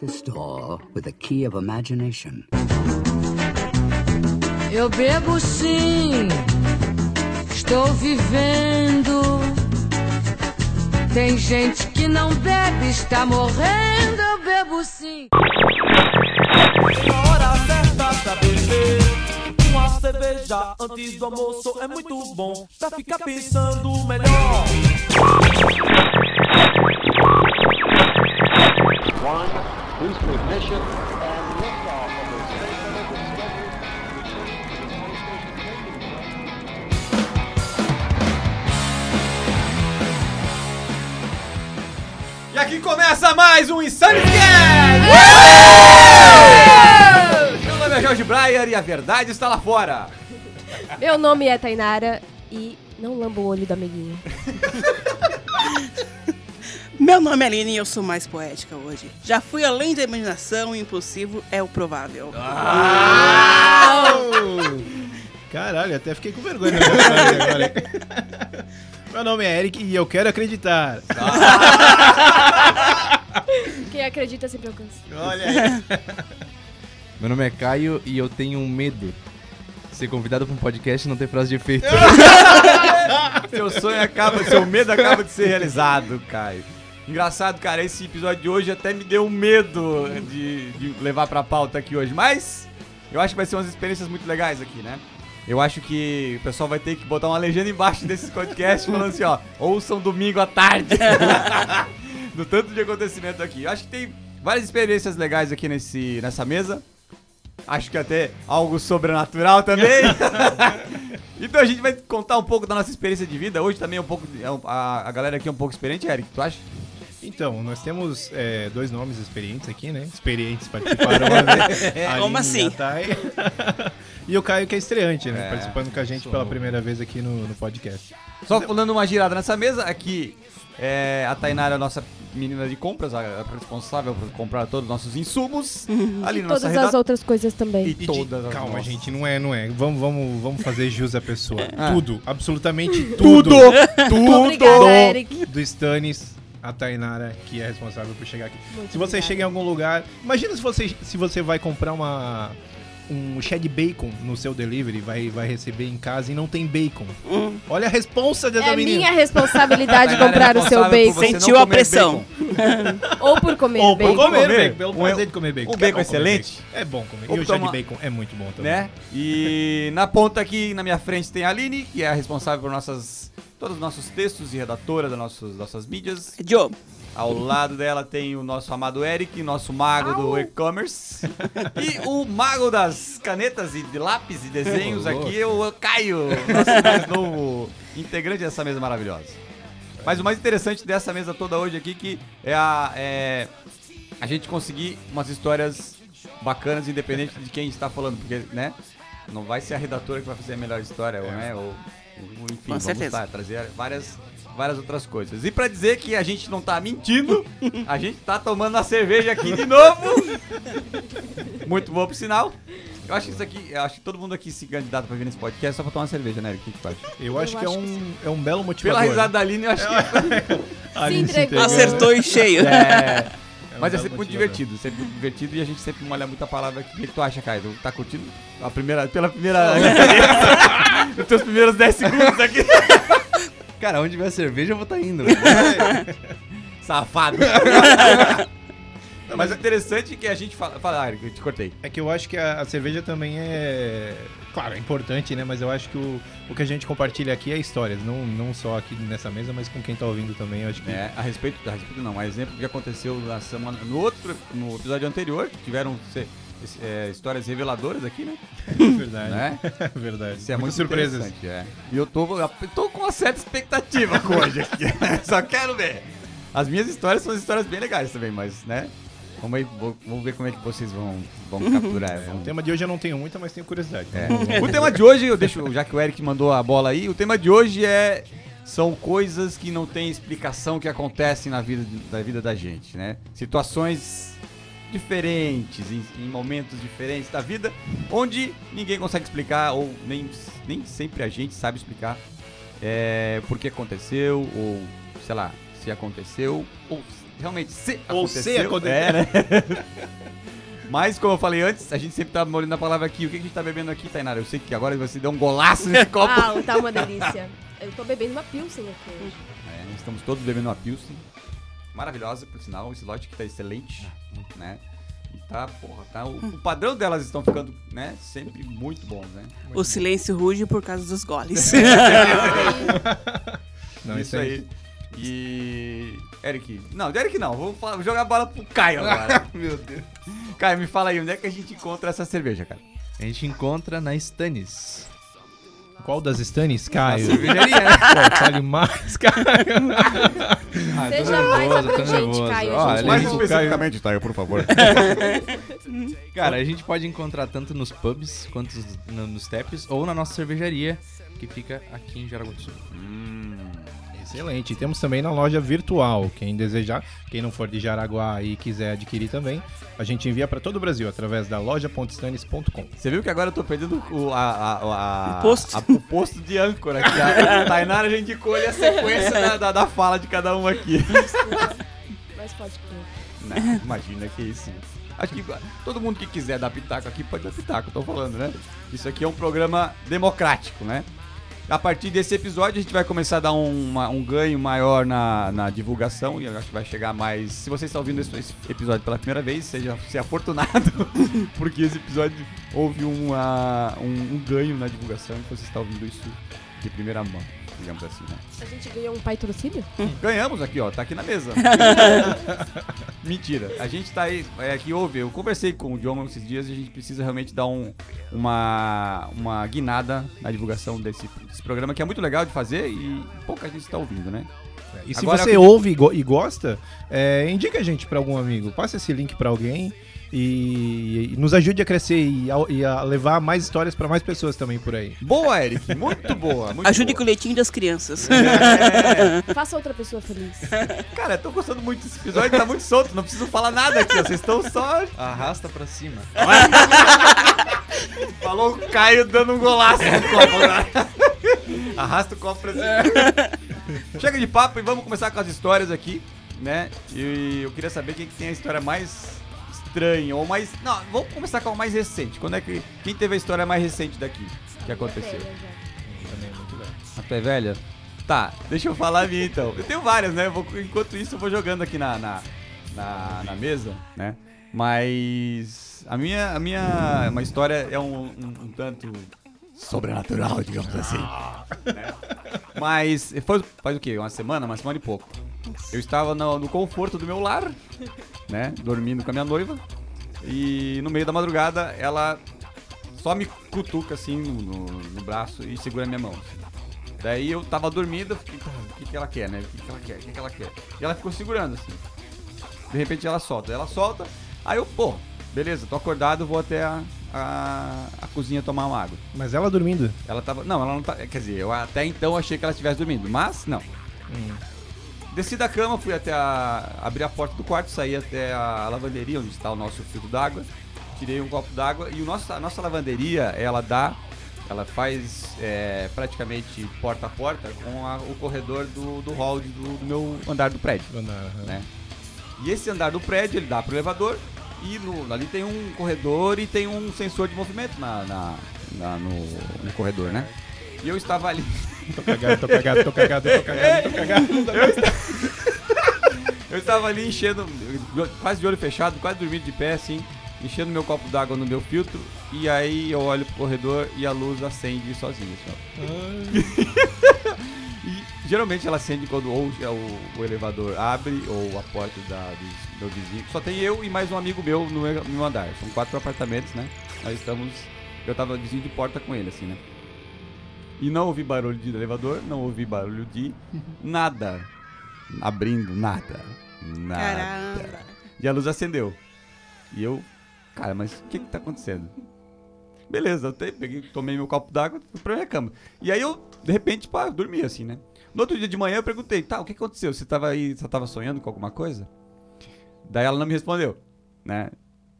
this door with a key of imagination. Eu bebo sim, estou vivendo. Tem gente que não bebe, está morrendo. Eu bebo sim. Na hora certa pra beber Uma cerveja antes do almoço é muito bom Pra ficar pensando melhor One, E aqui começa mais um Insanity Meu nome é Jorge Breyer e a verdade está lá fora. Meu nome é Tainara e não lamba o olho do amiguinho. Meu nome é Aline e eu sou mais poética hoje. Já fui além da imaginação e impossível é o provável. Caralho, até fiquei com vergonha agora. Meu nome é Eric e eu quero acreditar. Quem acredita sempre alcança. Olha. Meu nome é Caio e eu tenho um medo. de Ser convidado para um podcast e não ter frase de efeito. Seu sonho acaba, seu medo acaba de ser realizado, Caio. Engraçado, cara, esse episódio de hoje até me deu medo de, de levar pra pauta aqui hoje, mas eu acho que vai ser umas experiências muito legais aqui, né? Eu acho que o pessoal vai ter que botar uma legenda embaixo desses podcasts falando assim, ó, ouçam domingo à tarde. Do tanto de acontecimento aqui. Eu acho que tem várias experiências legais aqui nesse, nessa mesa. Acho que até algo sobrenatural também. então a gente vai contar um pouco da nossa experiência de vida. Hoje também é um pouco. é a, a galera aqui é um pouco experiente, Eric, tu acha? Então, nós temos é, dois nomes experientes aqui, né? Experientes participaram. A Como assim? e e o Caio que é estreante, né? É, Participando com a gente pela primeira vez aqui no, no podcast. Só dando uma girada nessa mesa, aqui é, a Tainara é a nossa menina de compras, a, a responsável por comprar todos os nossos insumos. Ali na nossa Todas as outras coisas também. E E de- todas as Calma, nossas. gente, não é, não é. Vamos, vamos, vamos fazer jus à pessoa. Ah. Tudo, absolutamente Tudo! tudo. Tudo! Obrigada, Eric. do Stannis, a Tainara, que é responsável por chegar aqui. Muito se você obrigada. chega em algum lugar, imagina se você, se você vai comprar uma um shed bacon no seu delivery, vai, vai receber em casa e não tem bacon. Hum. Olha a responsa dessa É menina. minha responsabilidade Tainara é comprar o seu por bacon. Sentiu a pressão. Ou por comer Ou por bacon. comer, Comer bacon, pelo um- prazer de comer bacon. É bacon comer excelente. bacon. É bom comer. Ou E o shed tomar- bacon é muito bom também. né? E na ponta aqui, na minha frente, tem a Aline, que é a responsável por nossas, todos os nossos textos e redatora das nossas, nossas mídias. Joe, Ao lado dela tem o nosso amado Eric, nosso mago do e-commerce. e o mago das canetas e de lápis e desenhos aqui, o Caio, nosso mais novo integrante dessa mesa maravilhosa. Mas o mais interessante dessa mesa toda hoje aqui que é a, é a gente conseguir umas histórias bacanas, independente de quem está falando, porque, né? Não vai ser a redatora que vai fazer a melhor história, ou, né? Ou, enfim, vamos certeza. lá, trazer várias, várias outras coisas. E pra dizer que a gente não tá mentindo, a gente tá tomando uma cerveja aqui de novo. Muito bom pro sinal. Eu acho que isso aqui, eu acho que todo mundo aqui se candidata pra vir nesse podcast só pra tomar uma cerveja, né? Eric? O que que tu acha? Eu acho Eu que é acho que um, é um belo motivador. Pela risada da Aline, eu acho que. A Aline Se entregou. acertou em cheio. É. Mas é sempre muito motivador. divertido, sempre muito divertido e a gente sempre molha muita palavra aqui. O que que tu acha, Caio? Tu Tá curtindo? A primeira, pela primeira. Os teus primeiros 10 segundos aqui. Cara, onde tiver cerveja eu vou estar indo. Safado. Mas o interessante é que a gente fala. Fala, ah, Eric, eu te cortei. É que eu acho que a, a cerveja também é. Claro, é importante, né? Mas eu acho que o, o que a gente compartilha aqui é histórias. Não, não só aqui nessa mesa, mas com quem tá ouvindo também. Eu acho que. É, a respeito, a respeito não, um exemplo que aconteceu na semana, no outro, no episódio anterior, tiveram se- é, histórias reveladoras aqui, né? verdade. Né? verdade. Isso é muito surpresas. interessante, É. E eu tô, eu tô com uma certa expectativa com hoje aqui. Só quero ver. As minhas histórias são histórias bem legais também, mas, né? Vamos, aí, vamos ver como é que vocês vão, vão capturar. O tema de hoje eu não tenho muita, mas tenho curiosidade. É. O tema de hoje, eu deixo, já que o Eric mandou a bola aí, o tema de hoje é são coisas que não tem explicação que acontecem na vida da vida da gente, né? Situações diferentes, em, em momentos diferentes da vida, onde ninguém consegue explicar ou nem, nem sempre a gente sabe explicar é, por que aconteceu ou sei lá se aconteceu ou realmente se Ou aconteceu. se aconteceu. É, né? Mas, como eu falei antes, a gente sempre tá molhando a palavra aqui. O que a gente tá bebendo aqui, Tainara? Eu sei que agora você deu um golaço nesse copo. Ah, tá uma delícia. Eu tô bebendo uma Pilsen aqui hoje. É, estamos todos bebendo uma Pilsen. Maravilhosa, por sinal. Esse lote que tá excelente, né? E tá, porra, tá... O, o padrão delas estão ficando, né? Sempre muito bons, né? O silêncio ruge por causa dos goles. Não, isso aí. E... Eric... Não, de Eric não. Vou jogar a bola pro Caio agora. Meu Deus. Caio, me fala aí, onde é que a gente encontra essa cerveja, cara? A gente encontra na Stannis. Qual das Stannis, Caio? Cervejaria, né? Pô, fale mais, Caio. Ah, Seja mais abrangente. Caio, Mais especificamente, Caio, por favor. Cara, a gente pode encontrar tanto nos pubs quanto no- nos taps ou na nossa cervejaria, que fica aqui em Jaraguá do Sul. Excelente. E temos também na loja virtual. Quem desejar, quem não for de Jaraguá e quiser adquirir também, a gente envia para todo o Brasil através da loja.stanis.com. Você viu que agora eu tô perdendo o, a, a, a- O posto. a- o posto de âncora aqui. A Tainara já indicou ali a sequência da, da, da fala de cada um aqui. Mas pode crer. Não, imagina que isso. Acho que todo mundo que quiser dar pitaco aqui pode dar pitaco, tô falando, né? Isso aqui é um programa democrático, né? A partir desse episódio a gente vai começar a dar um, uma- um ganho maior na, na divulgação e acho que vai chegar mais. Se você está ouvindo esse, esse episódio pela primeira vez, seja se afortunado, porque esse episódio houve uma, um, um ganho na divulgação e você está ouvindo isso de primeira mão, digamos assim, né? A gente ganhou um patrocínio? Ganhamos aqui, ó, tá aqui na mesa. Mentira. A gente tá aí, é que houve, eu conversei com o John esses dias e a gente precisa realmente dar um, uma, uma guinada na divulgação desse, desse programa, que é muito legal de fazer e pouca gente está ouvindo, né? E se Agora você eu- ouve e, go- e gosta, é, indica a gente para algum amigo. Passa esse link para alguém e, e nos ajude a crescer e a, e a levar mais histórias para mais pessoas também por aí. Boa, Eric, muito boa. Muito Ajude com boa. o leitinho das crianças. É, Faça outra pessoa feliz. cara, eu tô gostando muito desse episódio, tá muito solto, não preciso falar nada aqui, ó, vocês estão só... Arrasta pra cima. Falou o Caio dando um golaço no copo agora. Arrasta o copo pra cima. Chega de papo e vamos começar com as histórias aqui, né? E eu queria saber quem que tem a história mais estranha ou mais... Não, vamos começar com a mais recente. Quando é que... Quem teve a história mais recente daqui que aconteceu? A tua é velha? Tá, deixa eu falar a minha então. Eu tenho várias, né? Vou- enquanto isso, eu vou jogando aqui na, na, na, na mesa, né? Mas a minha, a minha uma história é um, um, um tanto sobrenatural, digamos assim. né? Mas foi, faz o quê? Uma semana? Uma semana e pouco. Eu estava no, no conforto do meu lar, né? Dormindo com a minha noiva. E no meio da madrugada, ela só me cutuca assim no, no- braço e segura a minha mão. assim. Daí eu tava dormindo, eu fiquei, "Tá, o que, que ela quer, né? O que, que ela quer? O que, que ela quer? E ela ficou segurando assim. De repente ela solta. Ela solta, aí eu, pô, beleza, tô acordado, vou até a, a, a cozinha tomar uma água. Mas ela dormindo. Ela tava. Não, ela não tá. Quer dizer, eu até então achei que ela estivesse dormindo, mas não. Desci da cama, fui até a. abri a porta do quarto, saí até a lavanderia, onde está o nosso filtro d'água. Tirei um copo d'água e o nosso, a nossa lavanderia, ela dá. Ela faz é, praticamente porta a porta com a- o corredor do, do hall de- do, do meu andar do prédio né? E esse andar do prédio ele dá pro elevador e no- ali tem um corredor e tem um sensor de movimento na, na- na- no, no corredor, né? E eu estava ali. Tô cagado, tô cagado, tô cagado, tô cagado, tô cagado. Eu estava ali enchendo, quase de olho fechado, quase dormindo de pé assim, enchendo meu copo d'água no meu filtro. E aí eu olho pro corredor e a luz acende sozinha. E geralmente ela acende quando ou o, o elevador abre ou a porta da, do meu vizinho. Só tem eu e mais um amigo meu no meu, no meu andar. São quatro apartamentos, né? Nós estamos. Eu tava vizinho de porta com ele, assim, né? E não ouvi barulho de elevador, não ouvi barulho de nada. Abrindo, nada. Nada. Caramba. E a luz acendeu. E eu, cara, mas o que que tá acontecendo? Beleza, eu te- peguei, tomei meu copo d'água fui pra minha cama. E aí eu, de repente, pá, dormi assim, né? No outro dia de manhã eu perguntei, tá, o que aconteceu? Você tava aí, você tava sonhando com alguma coisa? Daí ela não me respondeu, né?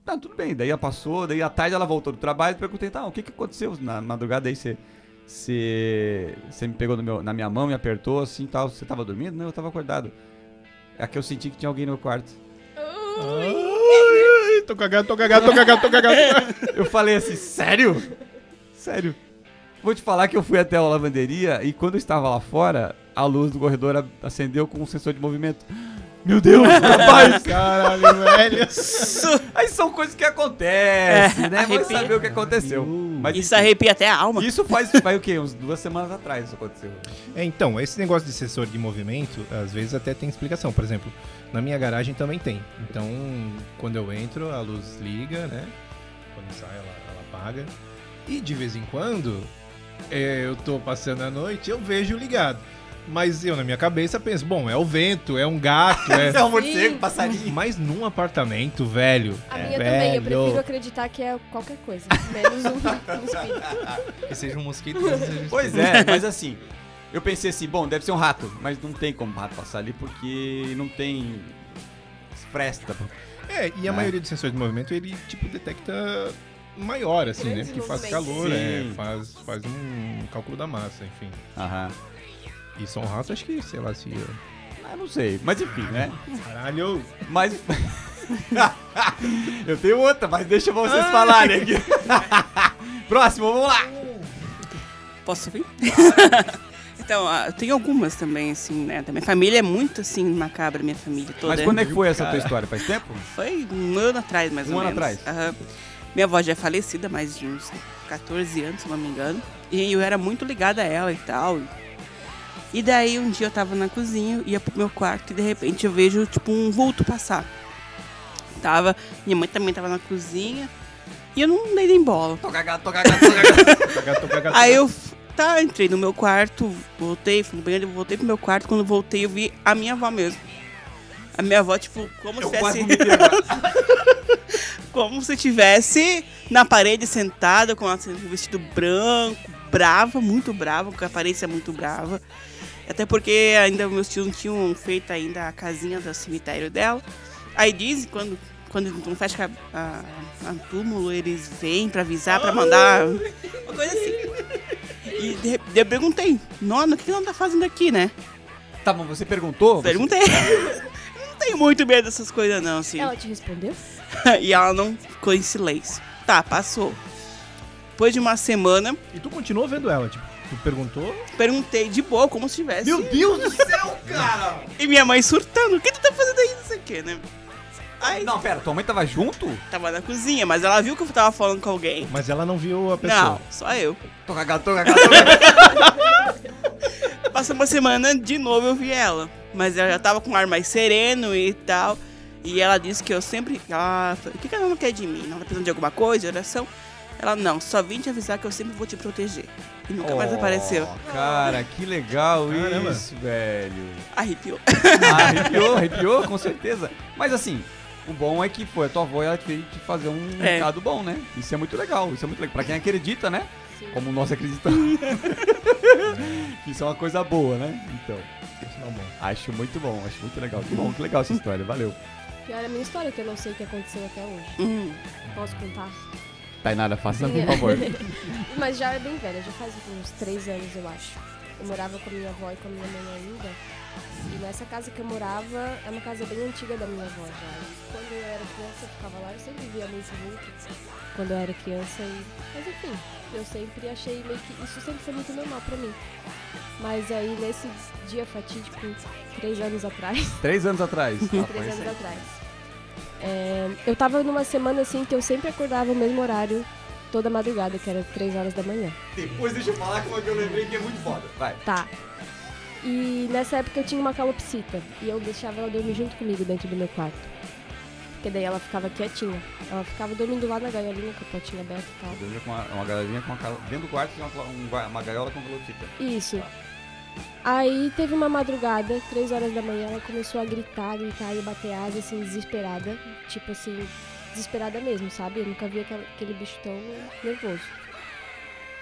Não, tudo bem. Daí ela passou, daí à tarde ela voltou do trabalho e perguntei, tá, o que que aconteceu na madrugada aí? Você, você, você me pegou meu- na minha mão, me apertou assim e tal. Você tava dormindo? Não, eu tava acordado. É que eu senti que tinha alguém no meu quarto. Ai, tô cagado, tô cagado, tô cagado, tô cagado. Eu falei assim, sério? Sério. Vou te falar que eu fui até a lavanderia e quando eu estava lá fora, a luz do corredor acendeu com um sensor de movimento. Meu Deus, rapaz! Caralho, velho. Aí são coisas que acontecem, É, né? Vai arrepia. saber o que aconteceu. Mas Isso arrepia até a alma. isso faz, faz o quê? Uns duas semanas atrás isso aconteceu. É, então, esse negócio de sensor de movimento, às vezes até tem explicação. Por exemplo, na minha garagem também tem. Então, quando eu entro, a luz liga, né? Quando sai, ela, ela apaga. E de vez em quando, é, eu tô passando a noite, eu vejo ligado. Mas eu, na minha cabeça, penso, bom, é o vento, é um gato, é... é um morcego, passarinho. Mas num apartamento, velho. A é, minha também, eu velho, prefiro acreditar que é qualquer coisa. Menos um, um espírito. Que seja um mosquito, mas seja um Pois é, mas assim, eu pensei assim, bom, deve ser um rato, mas não tem como o rato passar ali porque não tem fresta. É, e a Né? maioria dos sensores de movimento, ele, tipo, detecta maior, assim, né? Grandes Porque faz calor, é, Sim. faz, faz um cálculo da massa, enfim. Aham. E São Rato, acho que, sei lá, se... Ah, não sei, mas enfim, né? Caralho! Mas. eu tenho outra, mas deixa vocês falarem aqui. Próximo, vamos lá. Posso vir? então, ah, tem algumas também, assim, né? Da minha família é muito, assim, macabra, minha família toda. Mas quando é que foi essa tua história? Faz tempo? Foi um ano atrás, mais Um ou ano menos. atrás? Aham. Minha avó já é falecida, mais de uns 14 anos, se não me engano. E eu era muito ligada a ela e tal. E daí um dia eu tava na cozinha, ia pro meu quarto e de repente eu vejo, tipo, um vulto passar. Tava, minha mãe também tava na cozinha. E eu não dei nem bola. Tô cagado, tô cagado, tô cagado. Tô cagado, tô cagado. Aí eu tá, entrei no meu quarto, voltei, fui no banheiro, voltei pro meu quarto. Quando voltei, eu vi a minha avó mesmo. A minha avó, tipo, como Eu se tivesse. como se tivesse na parede sentada com um vestido branco, brava, muito brava, com a aparência muito brava. Até porque ainda meus tios não tinham feito ainda a casinha do cemitério dela. Aí dizem quando quando não fecha a, a, a túmulo, eles vêm pra avisar, pra mandar uma coisa assim. E de, de, eu perguntei, Nona, o que ela tá fazendo aqui, né? Tá bom, você perguntou? Você- Perguntei. não tenho muito medo dessas coisas não, assim. Ela te respondeu? e ela não ficou em silêncio. Tá, passou. Depois de uma semana, E tu continuou vendo ela, tipo, tu perguntou... perguntei de boa, como se tivesse. Meu Deus do céu, cara! E minha mãe surtando, o que tu tá fazendo aí, não sei o que, né? Aí Não, pera, tua mãe tava junto? tava na cozinha, mas ela viu que eu tava falando com alguém. Mas ela não viu a pessoa. Não, só eu. Tô cagado, tô cagado, tô cagado. Passou uma semana, de novo eu vi ela. Mas ela já tava com um ar mais sereno e tal. E ela disse que eu sempre. Ela falou, o que, que ela não quer de mim? Ela tá precisando de alguma coisa, de oração? Ela, não, só vim te avisar que eu sempre vou te proteger. E nunca mais Oh, apareceu. Cara, que legal Caramba. isso, velho. Arrepiou. Ah, arrepiou, arrepiou, com certeza. Mas assim, o bom é que foi a tua avó ela fez te fazer um É. recado bom, né? Isso é muito legal, isso é muito legal. Pra quem acredita, né? Sim. Como nós acreditamos. isso é uma coisa boa, né? Então, bom. acho muito bom, acho muito legal. Que bom, que legal essa história, valeu. Pior é a minha história, que eu não sei o que aconteceu até hoje. Hum. Posso contar? Tainara, faça por favor. Mas já é bem velha, já faz uns três anos, eu acho. Eu morava com a minha avó e com a minha mãe ainda. E nessa casa que eu morava, é uma casa bem antiga da minha avó já. E quando eu era criança, eu ficava lá, eu sempre via muito muito quando eu era criança. E... Mas enfim, eu sempre achei meio que. Isso sempre foi muito normal pra mim. Mas aí, nesse dia fatídico, três anos atrás, Três anos atrás. três anos atrás. É, eu tava numa semana assim que eu sempre acordava no mesmo horário, toda madrugada, que era três horas da manhã. Depois deixa eu falar como é que eu lembrei que é muito foda. Vai. Tá. E nessa época eu tinha uma calopsita e eu deixava ela dormir junto comigo dentro do meu quarto. Porque daí ela ficava quietinha. Ela ficava dormindo lá na gaiolinha com a potinha aberta e tal. Dormia com uma, uma com uma. Dentro do quarto tinha uma, um uma gaiola com calotita. Isso. Aí teve uma madrugada, três horas da manhã, ela começou a gritar, gritar e bater asa, assim, desesperada. Tipo assim, desesperada mesmo, sabe? Eu nunca vi aquele bicho tão nervoso.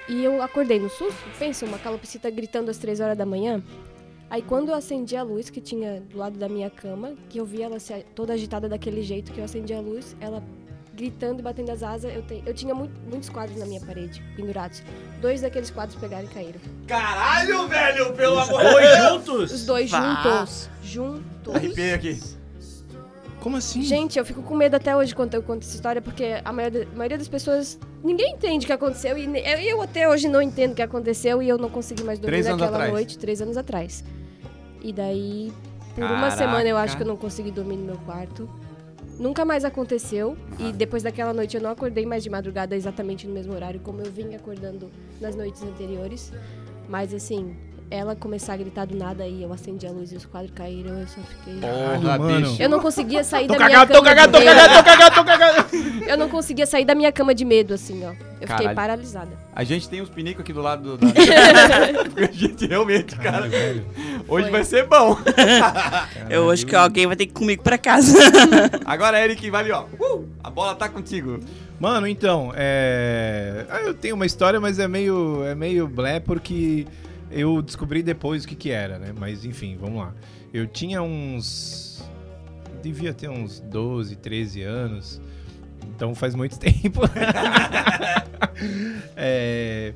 E eu acordei no susto, pensa, uma calopsita gritando às três horas da manhã. Aí quando eu acendi a luz que tinha do lado da minha cama, que eu vi ela toda agitada daquele jeito que eu acendi a luz, ela gritando e batendo as asas. Eu, te- eu tinha muito- muitos quadros na minha parede, pendurados. Dois daqueles quadros pegaram e caíram. Caralho, velho, pelo amor Dois juntos? Os dois Vá. juntos. Juntos. Arrepiei aqui. Como assim? Gente, eu fico com medo até hoje quando eu conto essa história, porque a maioria, a maioria das pessoas. Ninguém entende o que aconteceu. E eu, eu até hoje não entendo o que aconteceu e eu não consegui mais dormir Três naquela atrás. noite, três anos atrás. E daí, por uma Caraca. semana eu acho que eu não consegui dormir no meu quarto. Nunca mais aconteceu. E depois daquela noite eu não acordei mais de madrugada exatamente no mesmo horário, como eu vinha acordando nas noites anteriores. Mas assim, ela começar a gritar do nada e eu acendi a luz e os quadros caíram, eu só fiquei. Porra, bicho. Eu não conseguia sair da minha cagado, cama. tô cagado, tô cagado, tô cagado, tô cagado. Eu não conseguia sair da minha cama de medo, assim, ó. Eu fiquei Caralho. paralisada. A gente tem uns pinicos aqui do lado do... Porque a gente realmente, cara, Caralho, velho. hoje Foi. vai ser bom. Eu acho que alguém vai ter que ir comigo pra casa. Agora, Eric, vai ali, ó. Uh, a bola tá contigo. Mano, então, é. Eu tenho uma história, mas é meio, é meio blé porque eu descobri depois o que que era, né? Mas enfim, vamos lá. Eu tinha uns. Devia ter uns 12, 13 anos. Então faz muito tempo. É,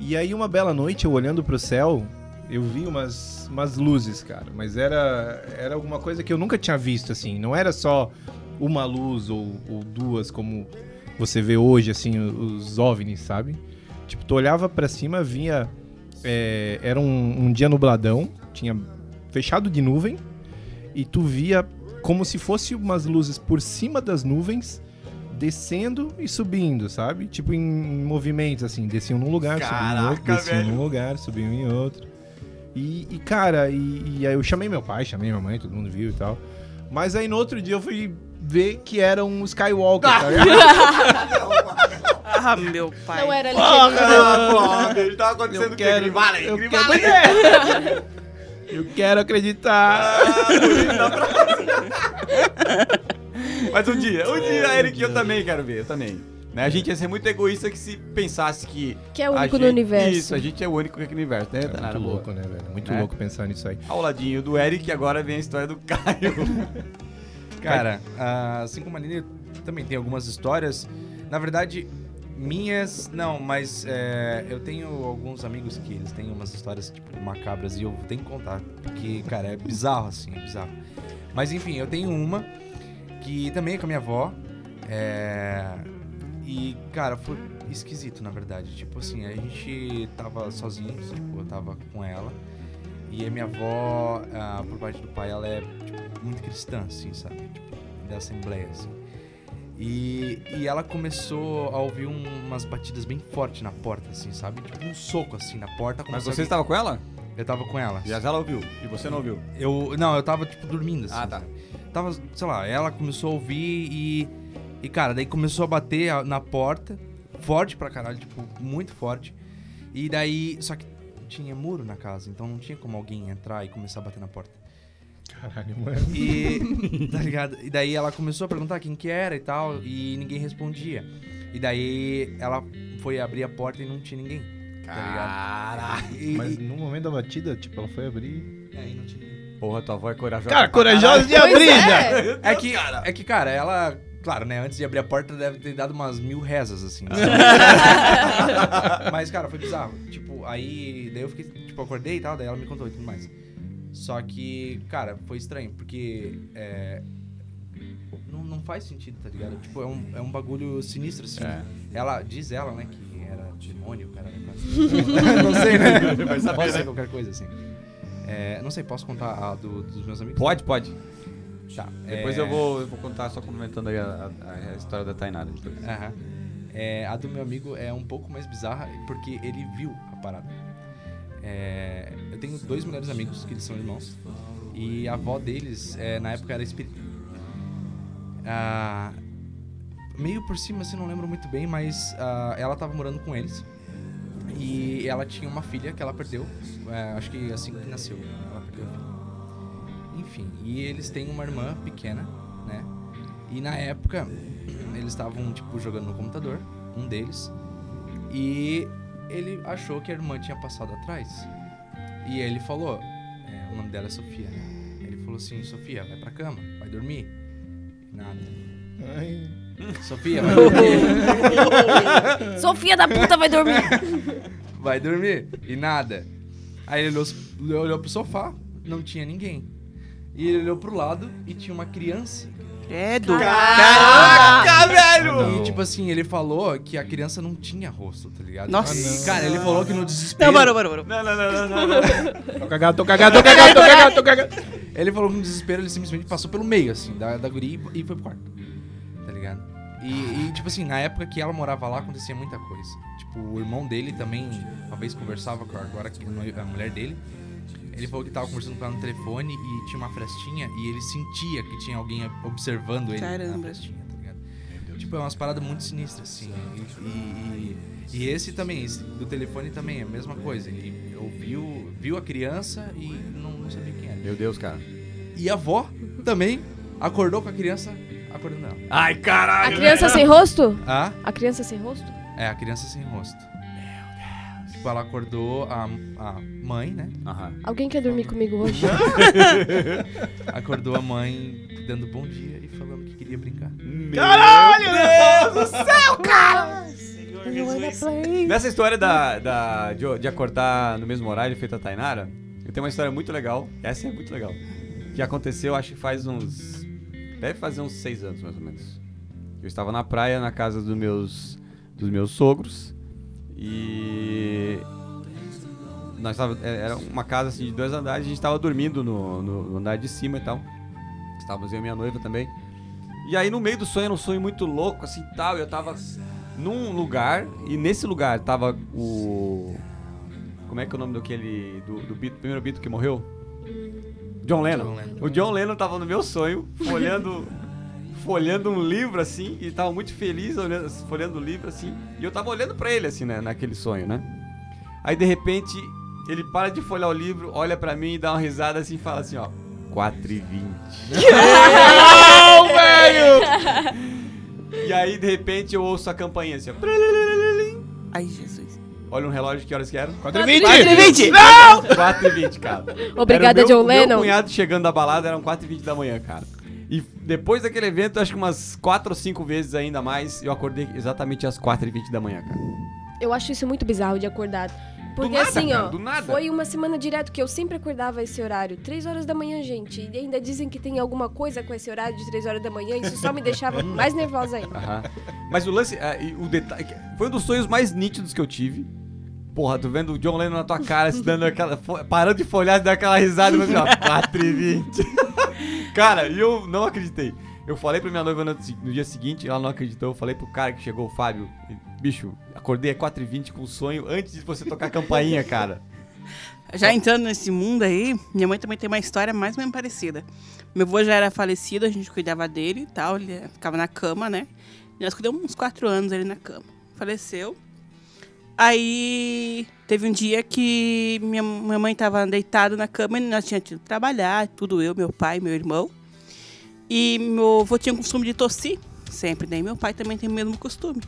E aí, uma bela noite, eu olhando pro céu, eu vi umas, umas luzes, cara. Mas era, era alguma coisa que eu nunca tinha visto, assim. Não era só uma luz ou, ou duas, como você vê hoje, assim, os OVNIs, sabe? Tipo, tu olhava pra cima, vinha... é, era um, um dia nubladão, tinha fechado de nuvem, e tu via como se fosse umas luzes por cima das nuvens, descendo e subindo, sabe? Tipo em, em movimentos, assim, desciam num lugar, subiam em outro, Caraca, desciam velho. num lugar, subiam em outro. E, e, cara, e, e aí eu chamei meu pai, chamei minha mãe, todo mundo viu e tal. Mas aí no outro dia eu fui ver que era um Skywalker, tá ligado? ah, meu pai. Não era. Ah, bicho, tava acontecendo o quê? Grivalem, eu Grivalem. quero- Eu quero acreditar. Mas um dia, um dia, Eric, eu também quero ver, eu também. Né? A gente ia ser muito egoísta que se pensasse que. Que é o único gente- no universo. Isso, a gente é o único aqui no universo, né? É Tanara? muito Boa. louco, né, velho? Muito É. louco pensar nisso aí. Ao ladinho do Eric, agora vem a história do Caio. Cara, ah, assim como a eu também tem algumas histórias. Na verdade, minhas, não, mas é, eu tenho alguns amigos que eles têm umas histórias, tipo, macabras e eu tenho que contar. Porque, cara, é bizarro, assim, é bizarro. Mas enfim, eu tenho uma que também é com a minha avó. É, e, cara, foi esquisito, na verdade. Tipo assim, a gente tava sozinhos, tipo, eu tava com ela. E a minha avó, ah, por parte do pai, ela é tipo, muito cristã, assim, sabe? Tipo, da Assembleia, assim. E, e ela começou a ouvir um- umas batidas bem fortes na porta, assim, sabe? Tipo um soco, assim, na porta. Mas você alguém- estava com ela? Eu tava com ela. E ela ouviu. E você não ouviu. Eu, não, eu tava, tipo, dormindo, assim. Ah, tá. sabe? Tava, sei lá, ela começou a ouvir e... E, cara, daí começou a bater na porta. Forte pra caralho, tipo, muito forte. E daí... Só que tinha muro na casa, então não tinha como alguém entrar e começar a bater na porta. Caralho, mano. E, tá ligado? E daí ela começou a perguntar quem que era e tal, e ninguém respondia. E daí ela foi abrir a porta e não tinha ninguém. Tá ligado? E, Mas e- no momento da batida, tipo, ela foi abrir. e aí não tinha ninguém. Porra, tua avó é corajosa. Cara, corajosa de abrir, é. né? É que, é que, cara, ela. Claro, né? Antes de abrir a porta, deve ter dado umas mil rezas, assim. sabe? Mas, cara, foi bizarro. Tipo, aí. Daí eu fiquei. Tipo, eu acordei e tal, daí ela me contou e tudo mais. Só que, cara, foi estranho, porque. É, não, não faz sentido, tá ligado? Tipo, é um, é um bagulho sinistro, assim. É. Ela, diz ela, né, que era demônio, cara. não sei, né? Pode ser qualquer coisa, assim. É, não sei, posso contar a do- dos meus amigos? Pode, pode. Tá. Depois é, eu, vou, eu vou contar só comentando aí a, a- a história da Tainara. depois. Aham. É, a do meu amigo é um pouco mais bizarra porque ele viu a parada. É, eu tenho dois melhores amigos que eles são irmãos e a avó deles é, na época era espírita. Ah, meio por cima, assim, não lembro muito bem, mas ah, ela tava morando com eles e ela tinha uma filha que ela perdeu, é, acho que assim que nasceu, ela perdeu a filha. Enfim, e eles têm uma irmã pequena, né? E na época, eles estavam, tipo, jogando no computador, um deles, e ele achou que a irmã tinha passado atrás. E ele falou, é, o nome dela é Sofia, né? Ele falou assim, Sofia, vai pra cama, vai dormir. Nada. Ai. Sofia, vai dormir. Sofia da puta vai dormir. vai dormir. E nada. Aí ele olhou, ele olhou pro sofá, não tinha ninguém. E ele olhou pro lado e tinha uma criança. Credo. Caraca, velho! E tipo assim, ele falou que a criança não tinha rosto, tá ligado? Nossa. E, cara, ele falou que no desespero. Não, parou, parou, parou. Não, não, não, não, não. Tô cagado, tô cagado, tô cagado, tô cagado, tô cagado. Ele falou que no desespero ele simplesmente passou pelo meio, assim, da, da guria e foi pro quarto. Tá ligado? E, e, tipo assim, na época que ela morava lá, acontecia muita coisa. Tipo, o irmão dele também, uma vez conversava com a, agora que a mulher dele. Ele falou que tava conversando com ela no telefone e tinha uma frestinha e ele sentia que tinha alguém observando ele na Caramba. frestinha, tá ligado? Tipo, é umas paradas muito sinistras, assim. E, e- e esse também, esse do telefone também, é a mesma coisa. Ele ouviu, viu a criança e não, não sabia quem era. Meu Deus, cara. E a avó também acordou com a criança acordando ela. Ai, A caralho. criança sem rosto? Ah? A criança sem rosto? É, a criança sem rosto. Tipo, ela acordou a, a mãe, né? Aham. Alguém quer dormir comigo hoje? Acordou a mãe dando bom dia e falando que queria brincar. Caralho, Deus do céu, cara! Jesus. Nessa história da, da, de, de acordar no mesmo horário feito a Tainara, eu tenho uma história muito legal. Essa é muito legal. Que aconteceu, acho que faz uns. Deve fazer uns seis anos, mais ou menos. Eu estava na praia, na casa dos meus, dos meus sogros. E. Nós tava, é, era uma casa assim, de dois andares, a gente estava dormindo no, no, no andar de cima e tal. Estávamos eu e minha noiva também. E aí no meio do sonho era um sonho muito louco, assim tal. E eu tava num lugar, e nesse lugar tava o. Como é que é o nome daquele. Do, do Beatle- primeiro Beatle que morreu? John Lennon. John Lennon. O John Lennon tava no meu sonho, folhando. Folhando um livro assim, e tava muito feliz olhando, folhando o livro assim. E eu tava olhando pra ele assim, né, naquele sonho, né? Aí de repente ele para de folhear o livro, olha pra mim e dá uma risada assim e fala assim, ó, 4 e 20. Não, velho! E aí de repente eu ouço a campainha assim, ó. Ai, Jesus. Olha um relógio, que horas que era? 4 e 20. 420! 4 e 20, cara. Obrigada, Era o meu, John Lennon. Meu cunhado chegando da balada eram 4 e 20 da manhã, cara. E depois daquele evento, acho que umas 4 ou 5 vezes ainda mais, eu acordei exatamente às 4 e 20 da manhã, cara. Eu acho isso muito bizarro de acordar. Porque nada, assim, cara, ó, foi uma semana direto que eu sempre acordava esse horário, 3 horas da manhã, gente. E ainda dizem que tem alguma coisa com esse horário de 3 horas da manhã, isso só me deixava mais nervosa ainda. Aham. Mas o lance, e o detalhe, foi um dos sonhos mais nítidos que eu tive. Porra, tu vendo o John Lennon na tua cara, se dando aquela, parando de folhar, dando aquela risada, mas assim, ó, 4 e 20. cara, e eu não acreditei. Eu falei pra minha noiva no, no dia seguinte, ela não acreditou. Eu falei pro cara que chegou, o Fábio, e, bicho, acordei às 4 e 20 com um sonho antes de você tocar a campainha, cara. Já entrando nesse mundo aí, minha mãe também tem uma história mais ou menos parecida. Meu avô já era falecido, a gente cuidava dele e tal, ele ficava na cama, né? E nós cuidamos uns quatro anos ele na cama. Faleceu. Aí teve um dia que minha, minha mãe tava deitada na cama e nós tínhamos tido que trabalhar, tudo eu, meu pai, meu irmão. E meu avô tinha o costume de tossir, sempre, né? E meu pai também tem o mesmo costume.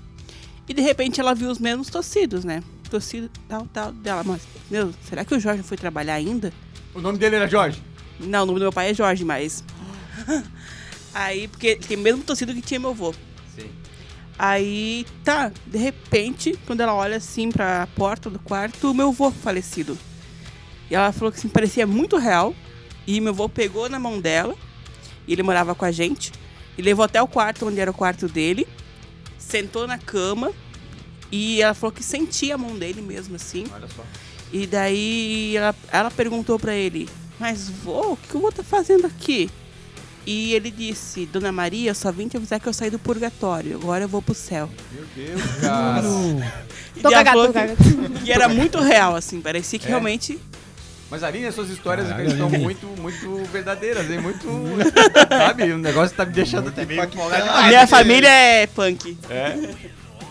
E de repente ela viu os mesmos tossidos, né? Tossido, tal, tal, dela. Mas, meu, será que o Jorge foi trabalhar ainda? O nome dele era Jorge. Não, o nome do meu pai é Jorge, mas. Aí, porque ele tem o mesmo tossido que tinha meu avô. Aí, tá, de repente, quando ela olha assim pra porta do quarto, o meu avô falecido. E ela falou que assim, parecia muito real. E meu avô pegou na mão dela, e ele morava com a gente, e levou até o quarto onde era o quarto dele, sentou na cama, e ela falou que sentia a mão dele mesmo, assim. Olha só. E daí ela, ela perguntou pra ele, mas vô, o que o vô tá fazendo aqui? E ele disse, Dona Maria, eu só vim te avisar que eu saí do purgatório, agora eu vou pro céu. Meu Deus, cara. E Tô cagado, tô. E era muito real, assim, parecia que É? realmente... Mas Aline, as suas histórias Caralho, estão muito, muito verdadeiras, hein? Muito. sabe? O negócio tá me deixando até meio empolgado A minha família é punk. É.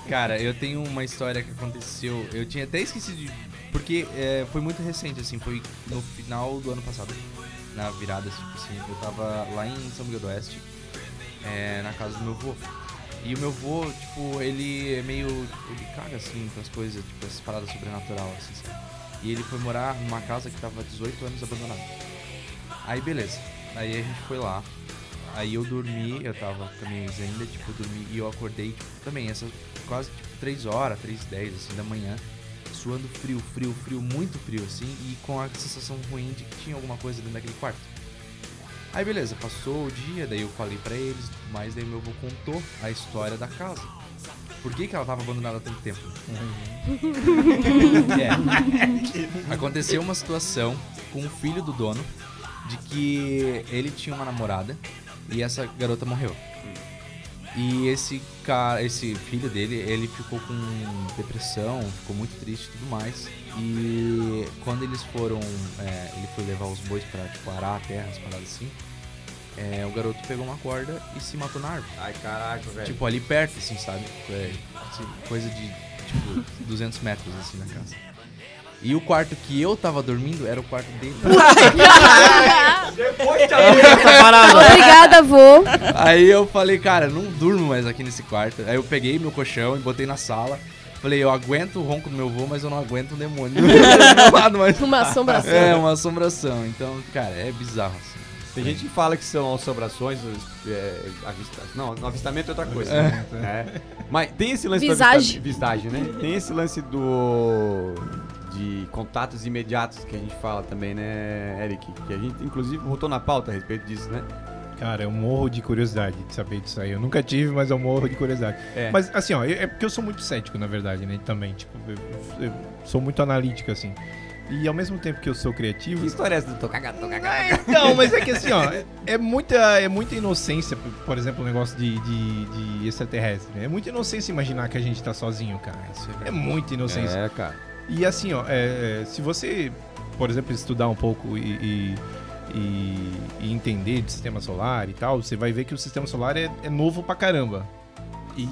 Cara, eu tenho uma história que aconteceu. Eu tinha até esquecido de. Porque é, foi muito recente, assim, foi no final do ano passado. Na virada, tipo assim, eu tava lá em São Miguel do Oeste, é, na casa do meu avô. E o meu avô, tipo, ele é meio. Ele caga assim com as coisas, tipo, essas paradas sobrenatural, assim, sabe? E ele foi morar numa casa que tava 18 anos abandonada. Aí beleza. Aí a gente foi lá. aí eu dormi, eu tava ex ainda, tipo, dormi e eu acordei, tipo, também, essa quase tipo 3 horas, 3 10 assim da manhã, suando frio, frio, frio, muito frio, assim, e com a sensação ruim de que tinha alguma coisa dentro daquele quarto. Aí beleza, passou o dia, daí eu falei pra eles, mas daí meu avô contou a história da casa. Por que, que ela tava abandonada há tanto tempo? É. Aconteceu uma situação com o filho do dono de que ele tinha uma namorada e essa garota morreu. E esse cara, esse filho dele, ele ficou com depressão, ficou muito triste e tudo mais. E quando eles foram, é, ele foi levar os bois pra tipo, arar a terra, as paradas assim. é, o garoto pegou uma corda e se matou na árvore. Ai, caraca, velho. Tipo, ali perto, assim, sabe? É, assim, coisa de, tipo, 200 metros, assim, na casa. E o quarto que eu tava dormindo era o quarto dele. Obrigada, vô. Aí eu falei, cara, não durmo mais aqui nesse quarto. Aí eu peguei meu colchão e botei na sala. Falei, eu aguento o ronco do meu vô, mas eu não aguento um demônio. Uma assombração. É, uma assombração. Então, cara, é bizarro, assim. Tem gente que fala que são assombrações, é, avista... não, no avistamento é outra coisa. né? É. Mas tem esse lance Visagem. do avista- né? Tem esse lance do de contatos imediatos que a gente fala também, né, Eric? Que a gente inclusive botou na pauta a respeito disso, né? Cara, eu morro de curiosidade de saber disso aí. Eu nunca tive, mas eu morro de curiosidade. É. Mas assim, ó, é porque eu sou muito cético, na verdade, né? Também, tipo, eu, eu sou muito analítico, assim. E ao mesmo tempo que eu sou criativo. Que história é essa do tô cagado, tô cagado? Não, mas é que assim, ó, é- é muita, é muita inocência, por- exemplo, o negócio de, de, de extraterrestre. né? É muita inocência imaginar que a gente tá sozinho, cara. É muita inocência. É, cara. E assim, ó, é, é, se você, por exemplo, estudar um pouco e, e, e- entender de sistema solar e tal, você vai ver que o sistema solar é, é novo pra caramba. E